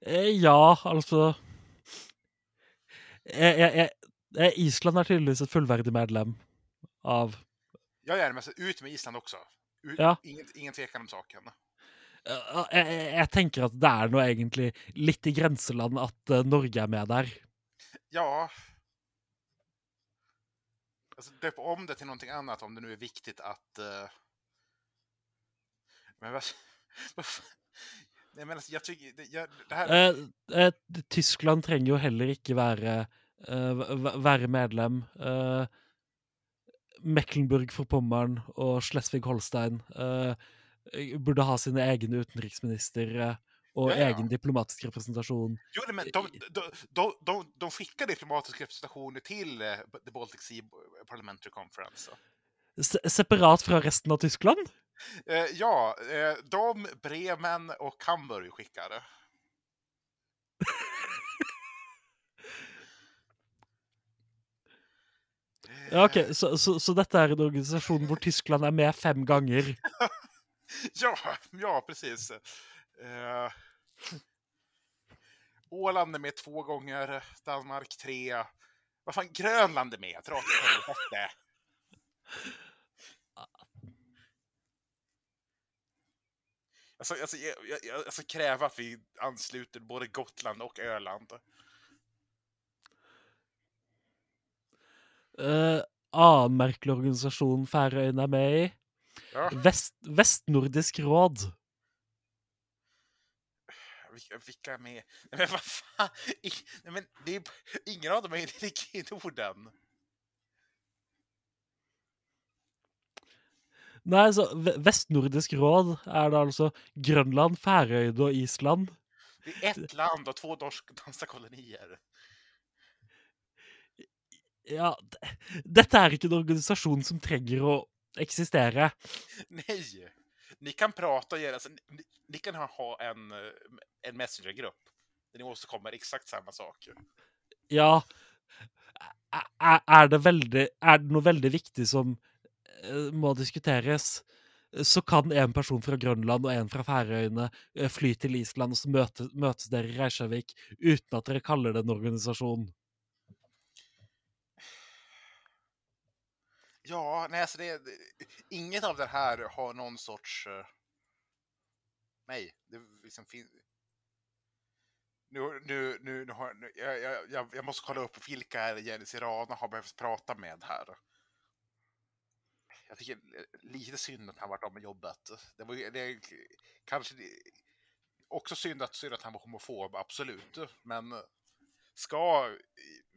Eh, ja, jeg, jeg, jeg, eh, Island er tydeligvis et fullverdig medlem av Jag är med, så ut med Island också. Ut, Ja. ingen, ingen tvekan om saken. Eh, Jeg, jeg, jeg tenker at det er nå egentlig litt i grenseland at eh, Norge er med der. Ja. Alltså, döp om det till någonting annat om det nu är viktigt att... eh, Men vad... Nej, men alltså, jag tycker... Det, jag, det här... Eh, eh, Tyskland trenger jo heller ikke være, eh, v- være medlem. Eh, Mecklenburg-Vorpommern og Schleswig-Holstein eh, burde ha sine egne utenriksministre og Ja, ja. egen diplomatisk representasjon. Jo, men de, de, de, de, skickar diplomatiska representationer till eh, The Baltic Sea Parliamentary Conference. Se separat fra resten av Tyskland? Eh, ja, eh, de, Bremen och Hamburg skickade. Ja, ok, så, så, så dette er en organisasjon hvor Tyskland er med fem ganger. Ja, ja precis. Eh, Åland är med två gånger, Danmark tre. Vad fan, Grönland är med, dra åt helvete. Alltså, alltså, jag, jag, alltså kräva att vi ansluter både Gotland och Öland. Eh, uh, annen merkelig organisasjon Færøyene er med i. Ja, Vest, Vestnordisk råd. vilka, är med? Nej, men vad fan? I, nej, men det är, ingen av dem är i Norden. Nei, så Ve- Vestnordisk råd er da altså Grønland, Færøyene og Island. Det är ett land och två norsk- danska kolonier. Ja, d- dette er ikke en organisasjon som trenger å eksistere. Nej! Ni kan prata och göra, alltså, ni, ni kan ha, en, eh, en messengergrupp där ni åstadkommer exakt samma sak. Ja er, det veldig, er det noe veldig viktig som eh, må diskuteres, så kan en person fra Grønland og en fra Færøyene eh, fly til Island, og så møte, møtes dere i Reykjavik uten at dere kaller det en organisasjon. Ja, nej, alltså det, det, inget av det här har någon sorts... Eh, nej, det liksom finns... Nu, nu, nu, nu har, nu, jag, jag- jag, måste kolla upp vilka är Jenny Sirana har behövt prata med här. Jag tycker lite synd att han varit av med jobbet. Det var ju- det, kanske det- också synd att, synd att han var homofob, absolut. Men ska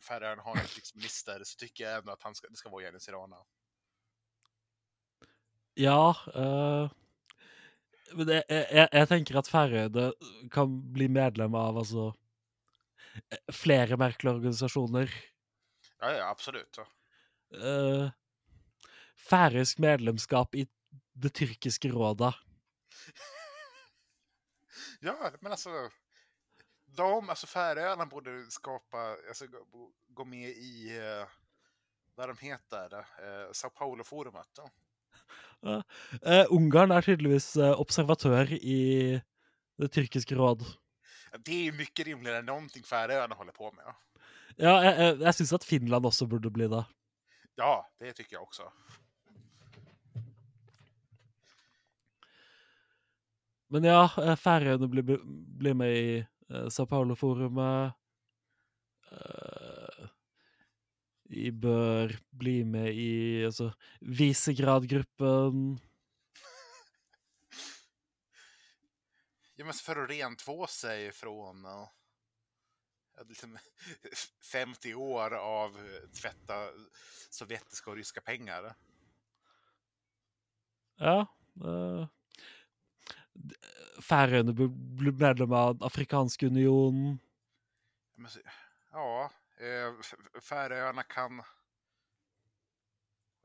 Färöarna ha en liksom utrikesminister så tycker jag ändå att han ska, det ska vara Jenny Sirana. Ja eh, Men jeg, jeg, jeg tenker at Færøyene kan bli medlem av altså eh, flere merkelige organisasjoner. Ja, ja, absolut. Eh, Færøysk medlemskap i det tyrkiske rådet. Ja, men alltså. De, alltså Färöarna borde skapa, alltså gå, med i, eh, vad de heter, eh, Sao Paulo-forumet. Eh, Ungarn er tydeligvis eh, observatør i det tyrkiske råd. Det är ju mycket rimligare än någonting Färöarna håller på med. Ja, jeg, jeg syns at Finland også burde bli det. Ja, det tycker jag också. Men ja, Færøyene blir, blir med i Sao Paulo-forumet. De bør bli med i altså, Visegrad-gruppen. Ja, men för att rentvå sig från eh, liksom 50 år av eh, tvätta sovjetiska och ryska pengar. Ja. Færøyene bør bli medlem av Den afrikanske unionen. Ja, Färöarna kan...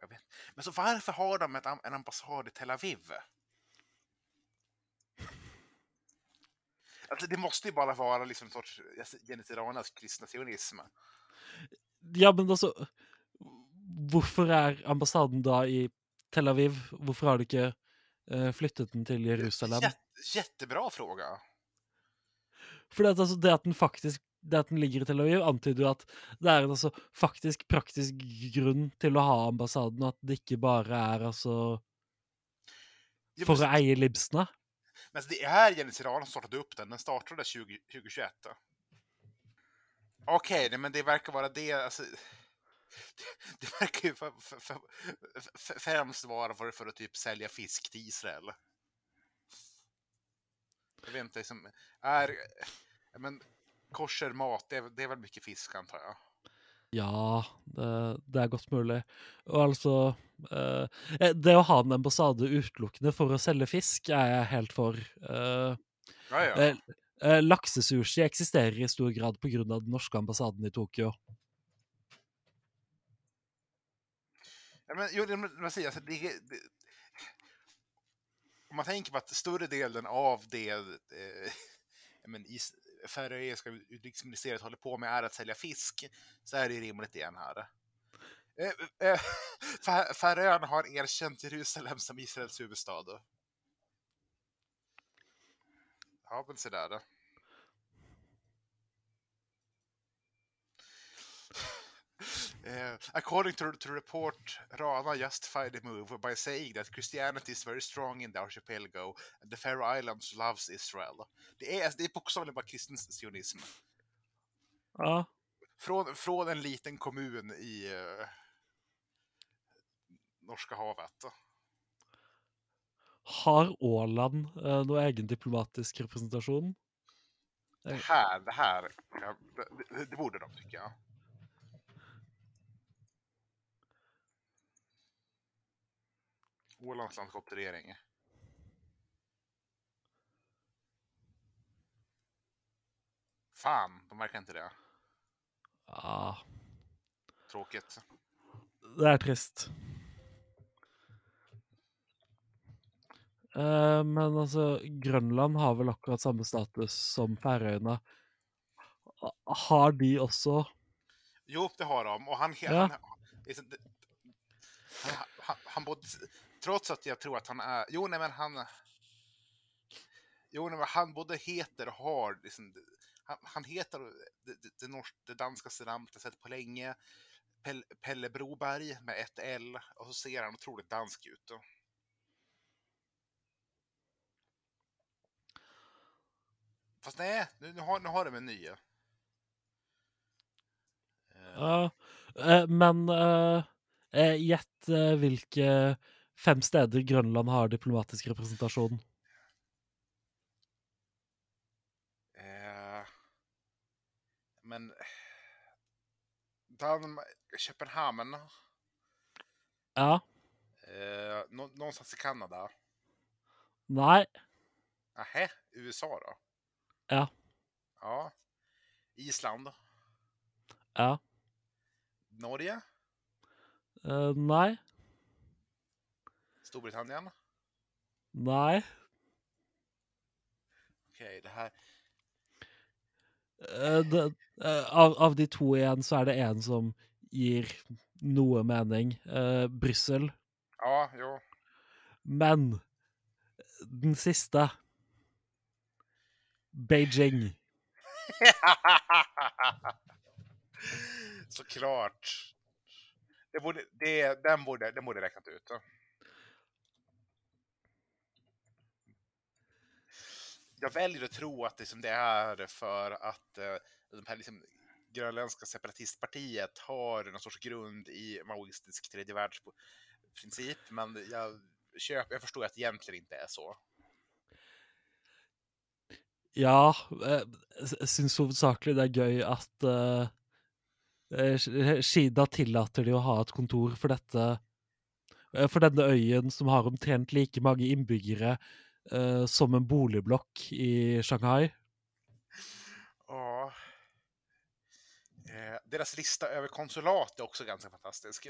Jag vet. Men så varför har de ett, en ambassad i Tel Aviv? Alltså, det måste ju bara vara liksom en sorts genitiranas kristna sionism. Ja, men altså Hvorfor er ambassaden da i Tel Aviv? Hvorfor har de ikke eh, flyttet den til Jerusalem? Jät, jättebra fråga. Fordi at altså, det at den faktisk det at den ligger i Tel Aviv, antyder jo at det er en altså, faktisk praktisk grunn til å ha ambassaden, og at det ikke bare er altså for men, å eie libsene. men det är Jenny Tirana som startade upp den. Den startade 20, 2021. Okej, nej, men det verkar vara det. Alltså, det, det verkar ju för, för, för, främst vara för, för att typ sälja fisk till Israel. Jag vet inte, liksom, är... Men kosher mat, det är, det är väl mycket fisk antar jag. Ja, det, det er godt mulig. Og altså eh, eh, Det å ha en ambassade utelukkende for å selge fisk, er jeg helt for. Eh, Ja, ja. eh, eh, laksesushi eksisterer i stor grad pga. den norske ambassaden i Tokyo. Ja, men, jo, men, säger, alltså, det, det, om man tänker på att större delen av det eh, men, is, färöiska utrikesministeriet liksom håller på med är att sälja fisk, så är det ju rimligt igen här. Eh, eh, eh Färöarna har erkänt Jerusalem som Israels huvudstad. Ja, men se där. då. Uh, according to, to report, Rana justified the move by saying that Christianity is very strong in the archipelago and the Faroe Islands loves Israel. Det är, det är bokstavligen bara kristen sionism. Ja. Från, från en liten kommun i eh, Norska havet. Har Åland uh, noe egen diplomatisk representasjon? Det här, det här, det, det, det borde de tycker jag. Ålands landskapsregering. Fan, de verkar inte det. Ja, Tråkigt. det er trist. Eh, men altså, Grønland har vel akkurat samme status som. Ha- Har de også Jo, det har de. Och han, Ja. han, liksom, han, han, han både, trots att jag tror att han är, jo nej men han, jo nej men han både heter och har, liksom, han, han heter det, det, det, norsk, det danskaste namnet jag sett på länge, Pelle, Pelle Broberg med ett L, och så ser han otroligt dansk ut. Då. Fast nej, nu, nu, har, nu har de en ny. Ja, eh, men eh, eh, gjett vilka fem steder Grønland har diplomatisk representasjon. Eh, men... Danmark, Köpenhamn, Ja. eh, nå, någonstans i Kanada. Nei. Nähä, USA då? Ja. Ja. Island, Ja. Norge, Eh, nei. Storbritannien. Nei. Okej, det här... Eh, det, eh, av, av de to igjen så er det en som gir noe mening. Uh, Brussel. Ja, jo. Men den siste Beijing. Såklart. Det borde, det, den, borde, den borde räknat ut. Jag väljer att tro att liksom det är för att eh, de här liksom, grönländska separatistpartiet har någon sorts grund i maoistisk tredjevärldsprincip, men jag, köp, jag förstår att det egentligen inte är så. Ja, eh, jeg syns hovedsakelig det er gøy at eh, eh, Kina eh, tillater de å ha et kontor for dette för eh, For denne øyen som har omtrent like mange innbyggere eh, som en boligblokk i Shanghai. Ja. Eh, deras lista över konsulat är också ganska fantastisk.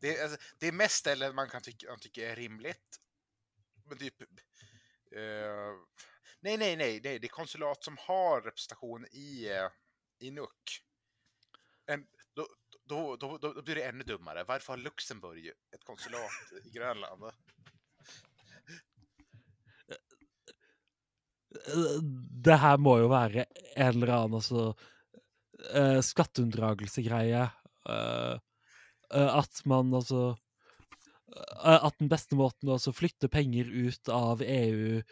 Det är, alltså, det är mest ställen man kan tycka, man tycker är rimligt. Men typ... Eh, nej, nej, nej, nej, det är konsulat som har representation i, eh, i NUC. En, då, då, då, blir det ännu dummare. Varför har Luxemburg ett konsulat i Grönland? Det här må ju vara en eller annan alltså, eh, Skatteunndragelsegreie. eh, eh, man alltså eh, Att den bästa måten att alltså flytta pengar ut av EU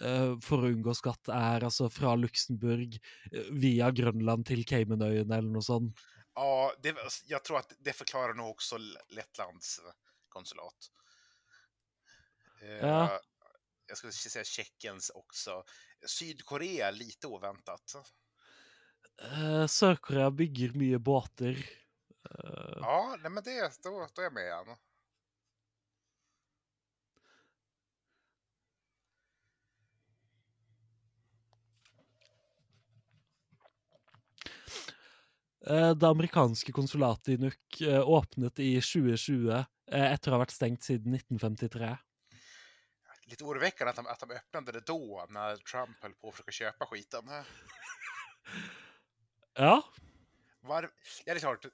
eh, för att undgå skatt, är alltså från Luxemburg eh, via Grönland till Caymanöarna eller något sånt. Ja, det, jag tror att det förklarar nog också Lettlands eh, konsulat. Eh, Ja. Jag skulle säga Tjeckiens också. Sydkorea, lite oväntat. Eh, Sør-Korea bygger mye båter. Eh, Ja, nej, men det, då, då är jag med igen. Det amerikanske konsulatet i Nuuk eh, åpnet i 2020 eh, etter å ha vært stengt siden 1953. Lite oroväckande att de, att de öppnade det då, när Trump höll på att försöka köpa skiten. Ja, Var, ja, det är klart.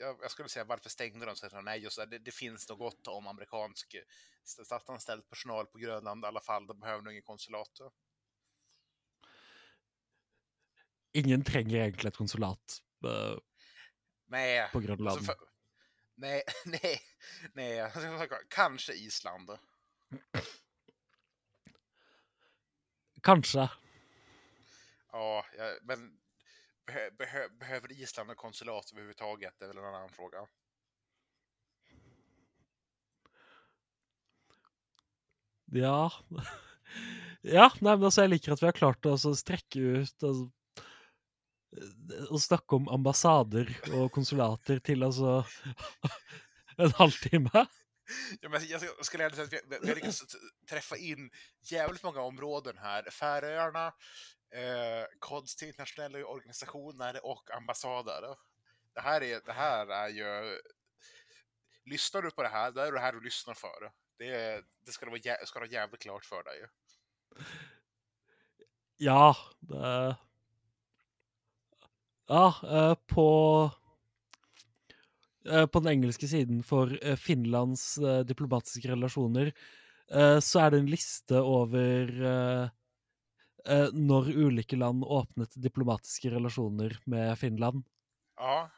Jag, jag skulle säga varför stängde de? Tror, nej, just det, det, det finns något gott om amerikansk statsanställd personal på Grönland i alla fall. De behöver nog ingen konsulat. Ingen trenger egentlig et konsulat eh, Nej, på Grønland. alltså för, nej, nej, nej. Kanske Island. Kanskje. Ja, men behö, behö, behöver Island ett konsulat överhuvudtaget? Det är väl en annan fråga. Ja. ja, nei, men altså, jeg liker at vi har klart å altså, strekke ut altså, Å snakke om ambassader og konsulater til altså en halvtime. Ja, men jag sk- skulle ändå säga att vi, vi- har lyckats träffa in jävligt många områden här. Färöarna, eh, konstiga internationella organisationer och ambassader. Det här är, det här är ju... Lyssnar du på det här, då är det här du lyssnar för. Det, det ska, du vara, ska ha jävligt klart för dig. Ja, det Ja, eh, på eh, På den engelske siden for eh, Finlands diplomatiske relasjoner, eh, så er det en liste over eh, eh, når ulike land åpnet diplomatiske relasjoner med Finland. Ja,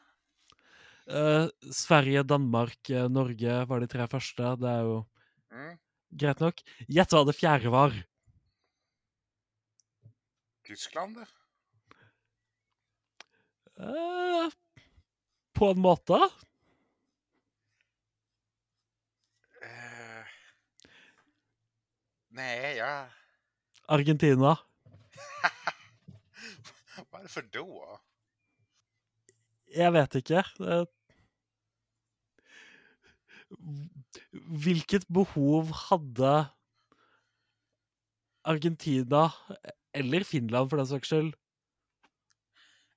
Sverige, Danmark, Norge var de tre første. Det er jo mm. greit nok. Gjett hva det fjerde var. Tyskland. Eh, på en måte. Eh, nej, ja. Argentina. Varför då? Jeg vet ikke. Eh, Hvilket behov hadde Argentina, eller Finland for den saks skyld,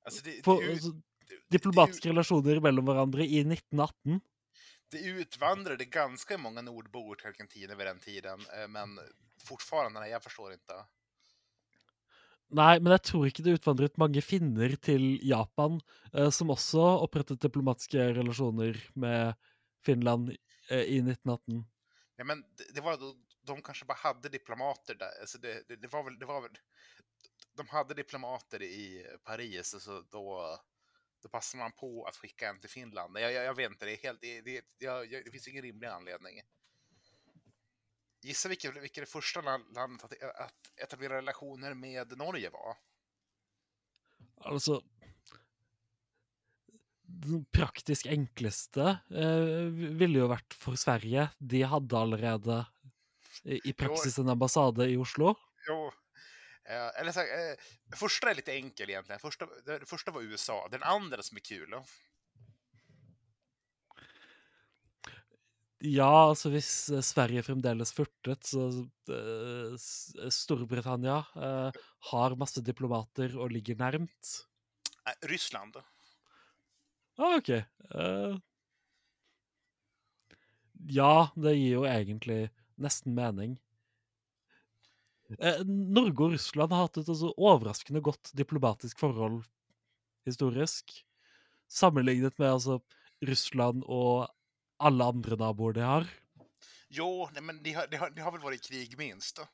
Alltså det, for det, ut, altså, det, diplomatiske relasjoner mellom hverandre i 1918? det utvandrade ganska många nordbor till Argentina vid den tiden, eh, men fortfarande, nej, jag förstår inte. Nei, men jeg tror ikke det utvandret mange finner til Japan, eh, som også opprettet diplomatiske relasjoner med Finland eh, i 1918. Ja, men det, det var då, de kanske bara hade diplomater där. Alltså det, det, det var väl, det var väl, de hade diplomater i Paris, alltså då, då passar man på att skicka en till Finland. Jag, jag, jag vet inte, det är helt, det, det, jag, det finns ingen rimlig anledning. Gissa vilket, vilket det första land- landet att, att etablera relationer med Norge var? Altså Den praktisk enkleste eh, ville jo vært for Sverige. De hadde allerede i, i praksis en ambassade i Oslo. Jo, eh, eller så, här, eh, första är lite enkel egentligen. Första, det första var USA, den andra som är kul. Då. Ja, altså hvis eh, Sverige fremdeles furtet, så eh, S- Storbritannia eh, har masse diplomater og ligger nærmt. Eh, Ryssland. Ah, OK. Eh, ja, det gir jo egentlig nesten mening. Eh, Norge og Russland har hatt et altså, overraskende godt diplomatisk forhold historisk. Sammenlignet med altså, Russland og alle andre naboer de har. Jo, men de har, de, har, de har väl varit i krig minst. Då.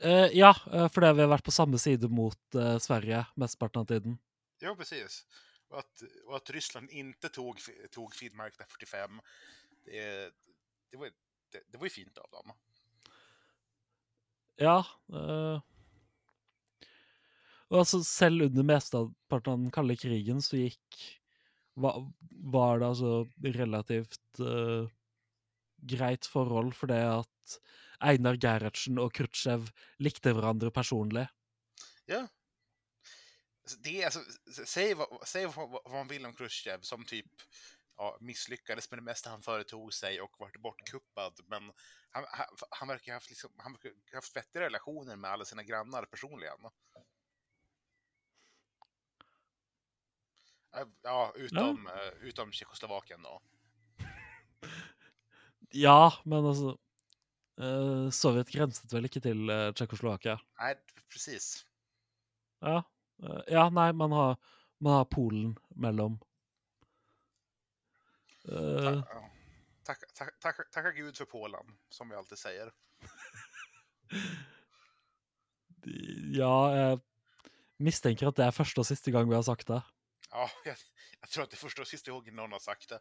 Eh, ja, eh, fordi vi har vært på samme side mot eh, Sverige mesteparten av tiden. Ja, precis. Och att, och att Ryssland inte tog, tog Finnmark 45, det, det, var, det, det var ju fint av dem. Ja. eh, og altså, selv under mesteparten av den kalde krigen så gikk var, var det altså relativt eh, greit forhold, fordi at Einar Gerhardsen og Khrusjtsjov likte hverandre personlig. Ja. Det, alltså, säg vad, säg vad, vad man vill om Khrusjtsjov som typ ja, misslyckades med det mesta han företog sig och vart bortkuppad. Men han, han, han verkar ha haft, liksom, han verkar ha haft vettiga relationer med alla sina grannar personligen. Äh, Ja, utom, eh, utom Tjeckoslovakien då. Ja, men altså eh, Sovjet grenset vel ikke til uh, Tsjekkoslovakia? Nej, precis. Ja. eh, ja, nei, man har, man har Polen mellom. Eh, Ta, ja. Tack, tack, tack, tacka Gud för Polen, som vi alltid säger. ja, jeg mistenker at det er første og siste gang vi har sagt det. Ja, jag, jag tror att det är första och sista gången någon har sagt det.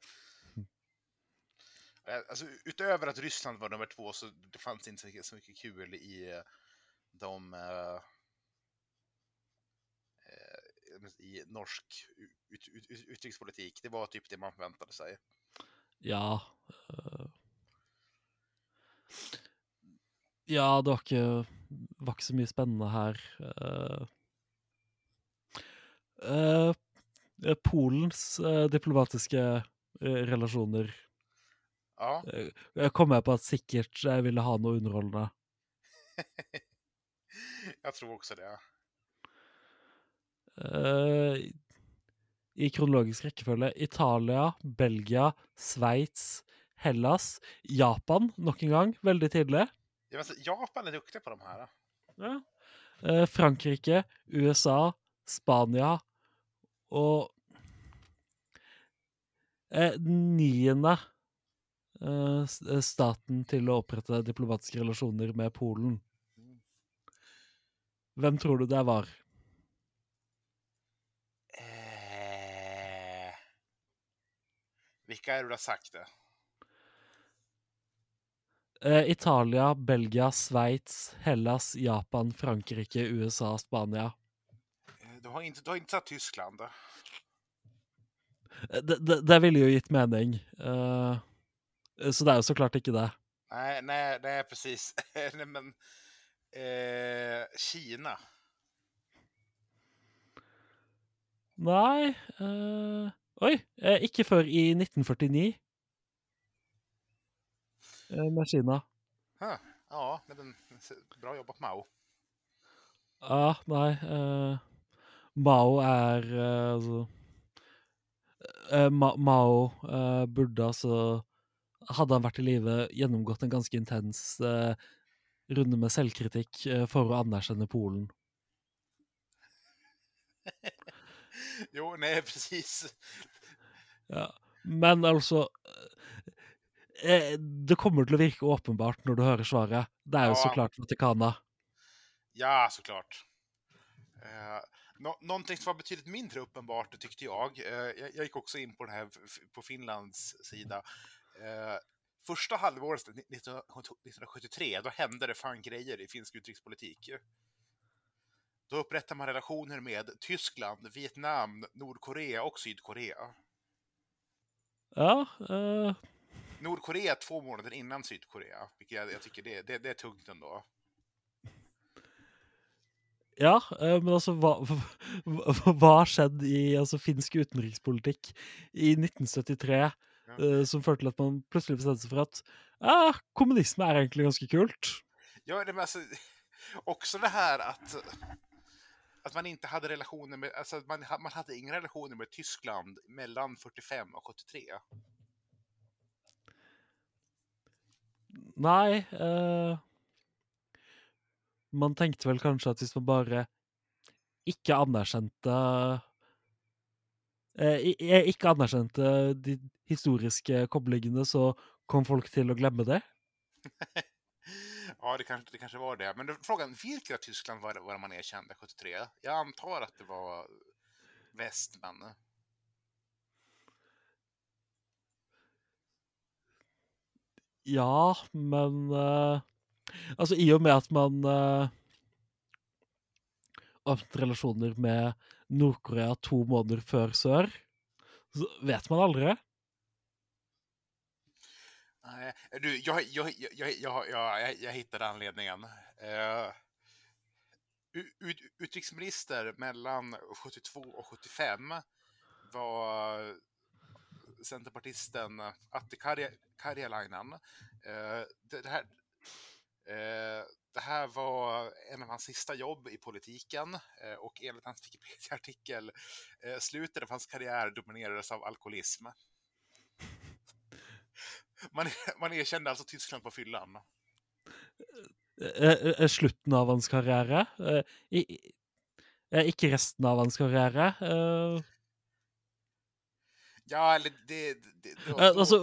Eh, Alltså, utöver att Ryssland var nummer två så det fanns inte så mycket, så mycket kul i eh, de eh, i norsk ut, ut, ut, utrikespolitik. Det var typ det man förväntade sig. Ja eh, Ja, det var ikke, var ikke så mye spennende her. eh. Eh, Polens diplomatiske relasjoner Ja, jeg kom jeg på at sikkert jeg ville ha noe underholdende. jag tror också det. Eh, I kronologisk rekkefølge Italia, Belgia, Sveits, Hellas, Japan nok en gang, veldig tidlig. Ja, alltså, Japan är duktiga på de här. Ja. Eh, Frankrike, USA, Spania og eh, niende eh, eh, staten til å opprette diplomatiske relasjoner med Polen. Hvem tror du det var? Vilka är det du har sagt det? Eh, Italia, Belgia, Sveits, Hellas, Japan, Frankrike, USA, Spania. Eh, Du har inte, du har inte sagt Tyskland. Eh, Det, ville jo gitt mening. Så det er jo så klart ikke det. Nej, nej, nej, precis. nej, men eh, Kina. Nei eh, Oi! eh, ikke før i 1949. eh, med Kina. Huh. Ja, nej, men, bra jobbat Mao. Ja, nei eh, Mao er eh, altså eh, Ma Mao eh, burde altså Hadde han vært i live, gjennomgått en ganske intens eh, runde med selvkritikk eh, for å anerkjenne Polen. Jo, nej, precis. Ja. Men altså eh, Det kommer til å virke åpenbart når du hører svaret. Det er jo så Ja. klart Vatikana. Ja, såklart. Eh, nå någonting som var betydligt mindre uppenbart tyckte jag. Eh, jag, jag gick också in på det här på Finlands sida. Eh, första halvåret 1973, då hände det fan grejer i finsk utrikespolitik. Då upprättar man relationer med Tyskland, Vietnam, Nordkorea och Sydkorea. Ja, eh, Nordkorea två månader innan Sydkorea, vilket jag, jag tycker det, det, det är tungt ändå. ja eh, men hva, hva har skjedd i altså, finsk utenrikspolitikk i 1973 eh, som førte til at man plutselig bestemte seg for at ja, kommunisme er egentlig ganske kult? Ja, det, men alltså, också det här att, att man inte hade relationer med, alltså man, man hade inga relationer med Tyskland mellan 45 och 73. Nei eh, Man tenkte vel kanskje at hvis man bare ikke anerkjente eh, Ikke anerkjente de historiske koblingene, så kom folk til å glemme det? Ja, det kanske, det kanske var det. Men då, frågan, vilket av Tyskland var det, var man erkände 73? Jag antar att det var väst, men... Ja, men eh, alltså i och med att man eh, uh, åpnet relationer med Nordkorea två månader före Sör, så vet man aldrig. Nej, du, jag, jag, jag, jag, jag, jag, jag hittade anledningen. Uh, ut, utrikesminister mellan 72 och 75 var centerpartisten Atte Karjalainen. Uh, det, det, här, uh, det här var en av hans sista jobb i politiken och enligt hans Wikipedia-artikel slutet av hans karriär dominerades av alkoholism. Man, man erkände alltså Tyskland på fyllan. Eh, slutten av hans karriere. Eh, ikke resten av hans karriere. Eh. Ja, eller det, det, det eh, Altså,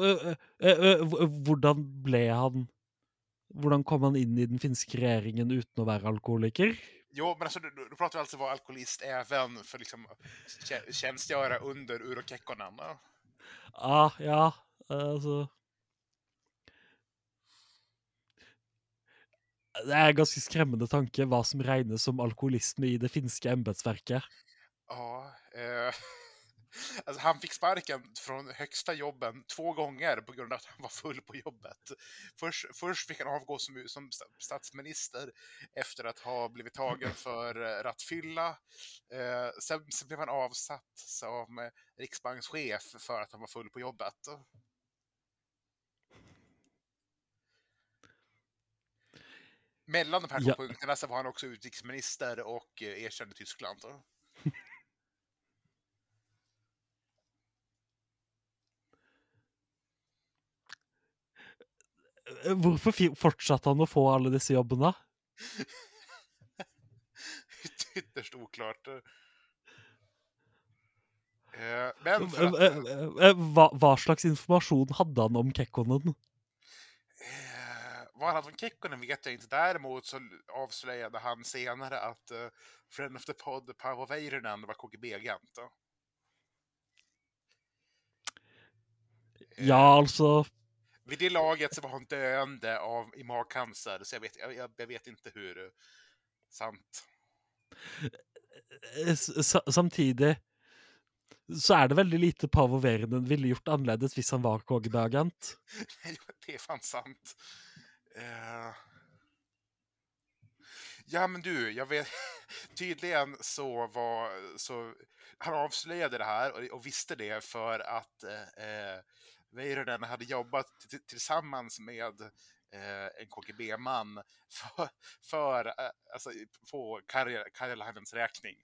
hvordan ble han Hvordan kom han inn i den finske regjeringen uten å være alkoholiker? Jo, men alltså, då, då pratar alltså vara alkoholist även för liksom tjänstgöra under Uro Kekkonen. Ah, ja, alltså. Det er en ganske skremmende tanke hva som regnes som alkoholisme i det finska embetsverket. Ja, eh, alltså han fick sparken från högsta jobben två gånger på grund av att han var full på jobbet. Först, först fick han avgå som, som statsminister efter att ha blivit tagen för eh, rattfylla. Eh, sen, sen blev han avsatt som riksbankschef för att han var full på jobbet. Mellan de här två ja. punkterna så var han också utrikesminister och eh, erkände Tyskland. Varför fortsatte han att få alla dessa jobben? Ytterst oklart. Eh, men vad, vad slags information hade han om Kekkonen? Var han från Kekkonen vet jag inte. Däremot så avslöjade han senare att uh, Friend of the Pod, Paavo Väyrynen, var KGB-agent. Ja, alltså. Vid det laget så var hon döende av, i magcancer, så jag vet, jag, jag vet inte hur uh, sant. S samtidigt så är det väldigt lite Paavo Väyrynen ville gjort annorlunda om han var KGB-agent. det är fan sant. Uh... Ja men du, jag vet, tydligen så var, så han avslöjade det här och, och visste det för att eh, Väyrynen hade jobbat tillsammans med eh, en KGB-man för, för eh, alltså, på Karjalainens räkning.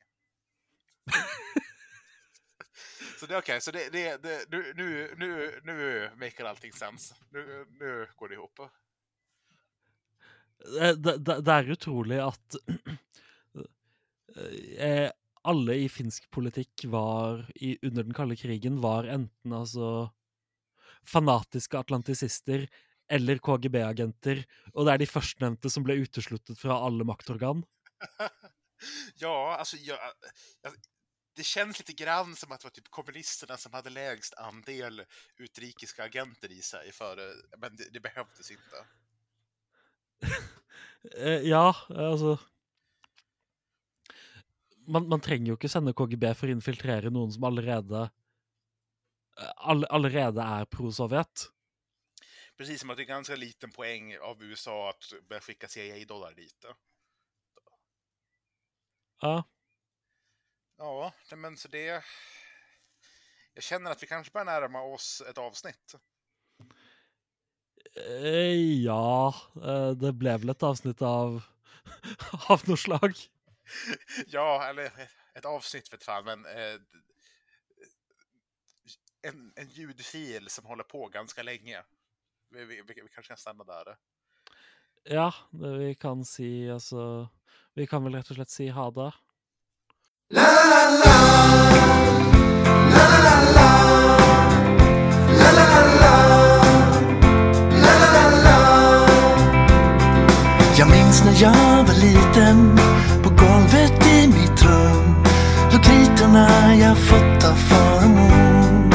så det är okej, okay. så det, det, det, nu, nu, nu, nu maker allting sens. Nu, nu går det ihop. Eh, det, det, det er utrolig at eh, alle i finsk politikk var i, under den kalde krigen var enten altså fanatiske atlantisister eller KGB-agenter, og det er de førstnevnte som ble utesluttet fra alle maktorgan. ja, alltså jag, jag, det känns lite grann som att det var typ kommunisterna som hade lägst andel utrikiska agenter i sig, för, men det, det behövdes inte. Eh, ja, altså man, man, trenger jo ikke sende KGB for å infiltrere noen som allerede eh, all, allerede är pro-Sovjet. Precis som att det är ganska liten poäng av USA att börja skicka CIA-dollar dit. Ja. Ja, men så det... Jag känner att vi kanske börjar närma oss ett avsnitt. Eh, ja, eh, det blev väl ett avsnitt av, av något slag. Ja, eller ett avsnitt vet fan, men eh, en, en ljudfil som håller på ganska länge. Vi, vi, vi, vi kanske kan stanna där. Ja, det vi kan si alltså, vi kan väl rätt och slett si ha det. La, la, la. Jag minns när jag var liten på golvet i mitt rum. Låg kritorna jag fått av farmor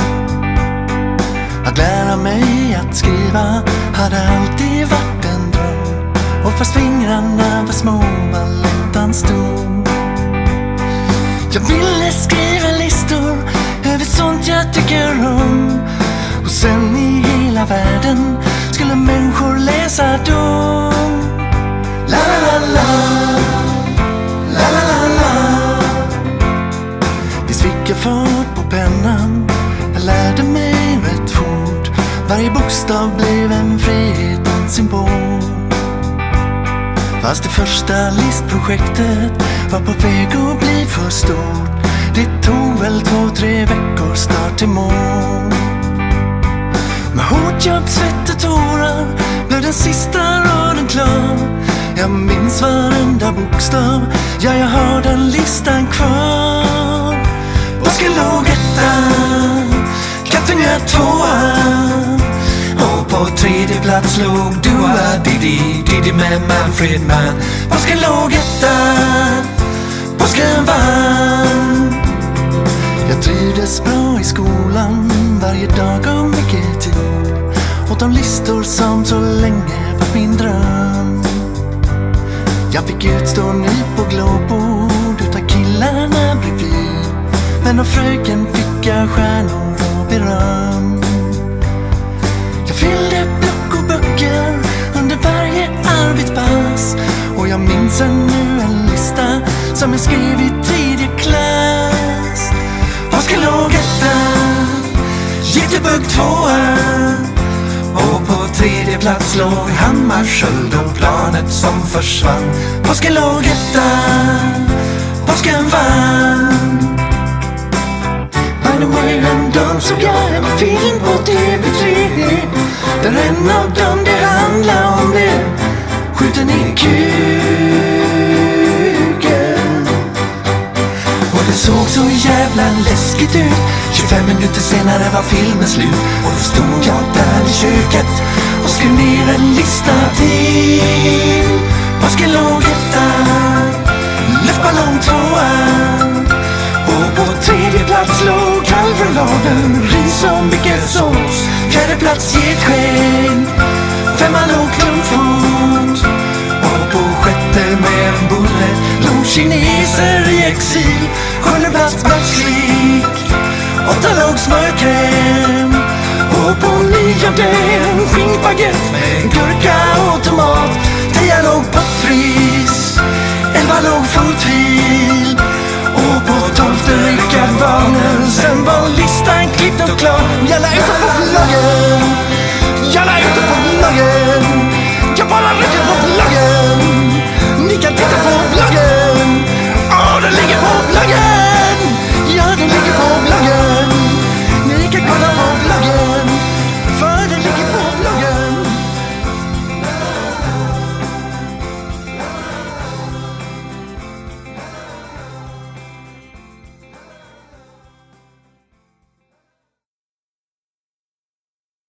Att lära mig att skriva hade alltid varit en dröm. Och fast fingrarna var små var längtan stor. Jag ville skriva listor över sånt jag tycker om. Och sen i hela världen skulle människor läsa dem Gustav blev en frihetens symbol. Fast det första listprojektet var på väg att bli för stort. Det tog väl två, tre veckor start till mål. Med hårt jobb, svett och tårar blev den sista raden klar. Jag minns varenda bokstav, ja jag har den listan kvar. Oskar låg etta, Kattunga tvåa. På tredje plats låg Dua Diddy, Diddy med Manfred Mann. Påsken låg etta, påsken vann. Jag trivdes bra i skolan, varje dag gav mycket tid åt de listor som så länge var min dröm. Jag fick utstå nyp och glåpord utav killarna bredvid. Men av fröken fick jag stjärnor finns ännu en lista som jag skrev i tredje klass. Oskar låg etta, Göteborg tvåa. Och på tredje plats låg Hammarskjöld och planet som försvann. Påsken låg etta, påsken vann. By the way, häromdagen såg jag en film på TV3 Där en av dem det handlar om blev skjuten i kuken. Och det såg så jävla läskigt ut. 25 minuter senare var filmen slut. Och då stod jag där i köket och skrev ner en lista till. Påsken låg etta, luftballong tvåa. Och på tredje plats låg kalvrulladen, ris och mycket sås. Fjärde plats getsken. femma låg klumpfot. Och med en bulle låg kineser i exil. Sjunde plats matchlik, åtta låg smörkräm. Och på nionde en skinkbaguette med gurka och tomat. Tia låg pottfris, elva låg fotvil. Och på tolfte Rickard vanen. Sen var listan klippt och klar Jag la ut den på bloggen Jag bara ut på bloggen We can pick up.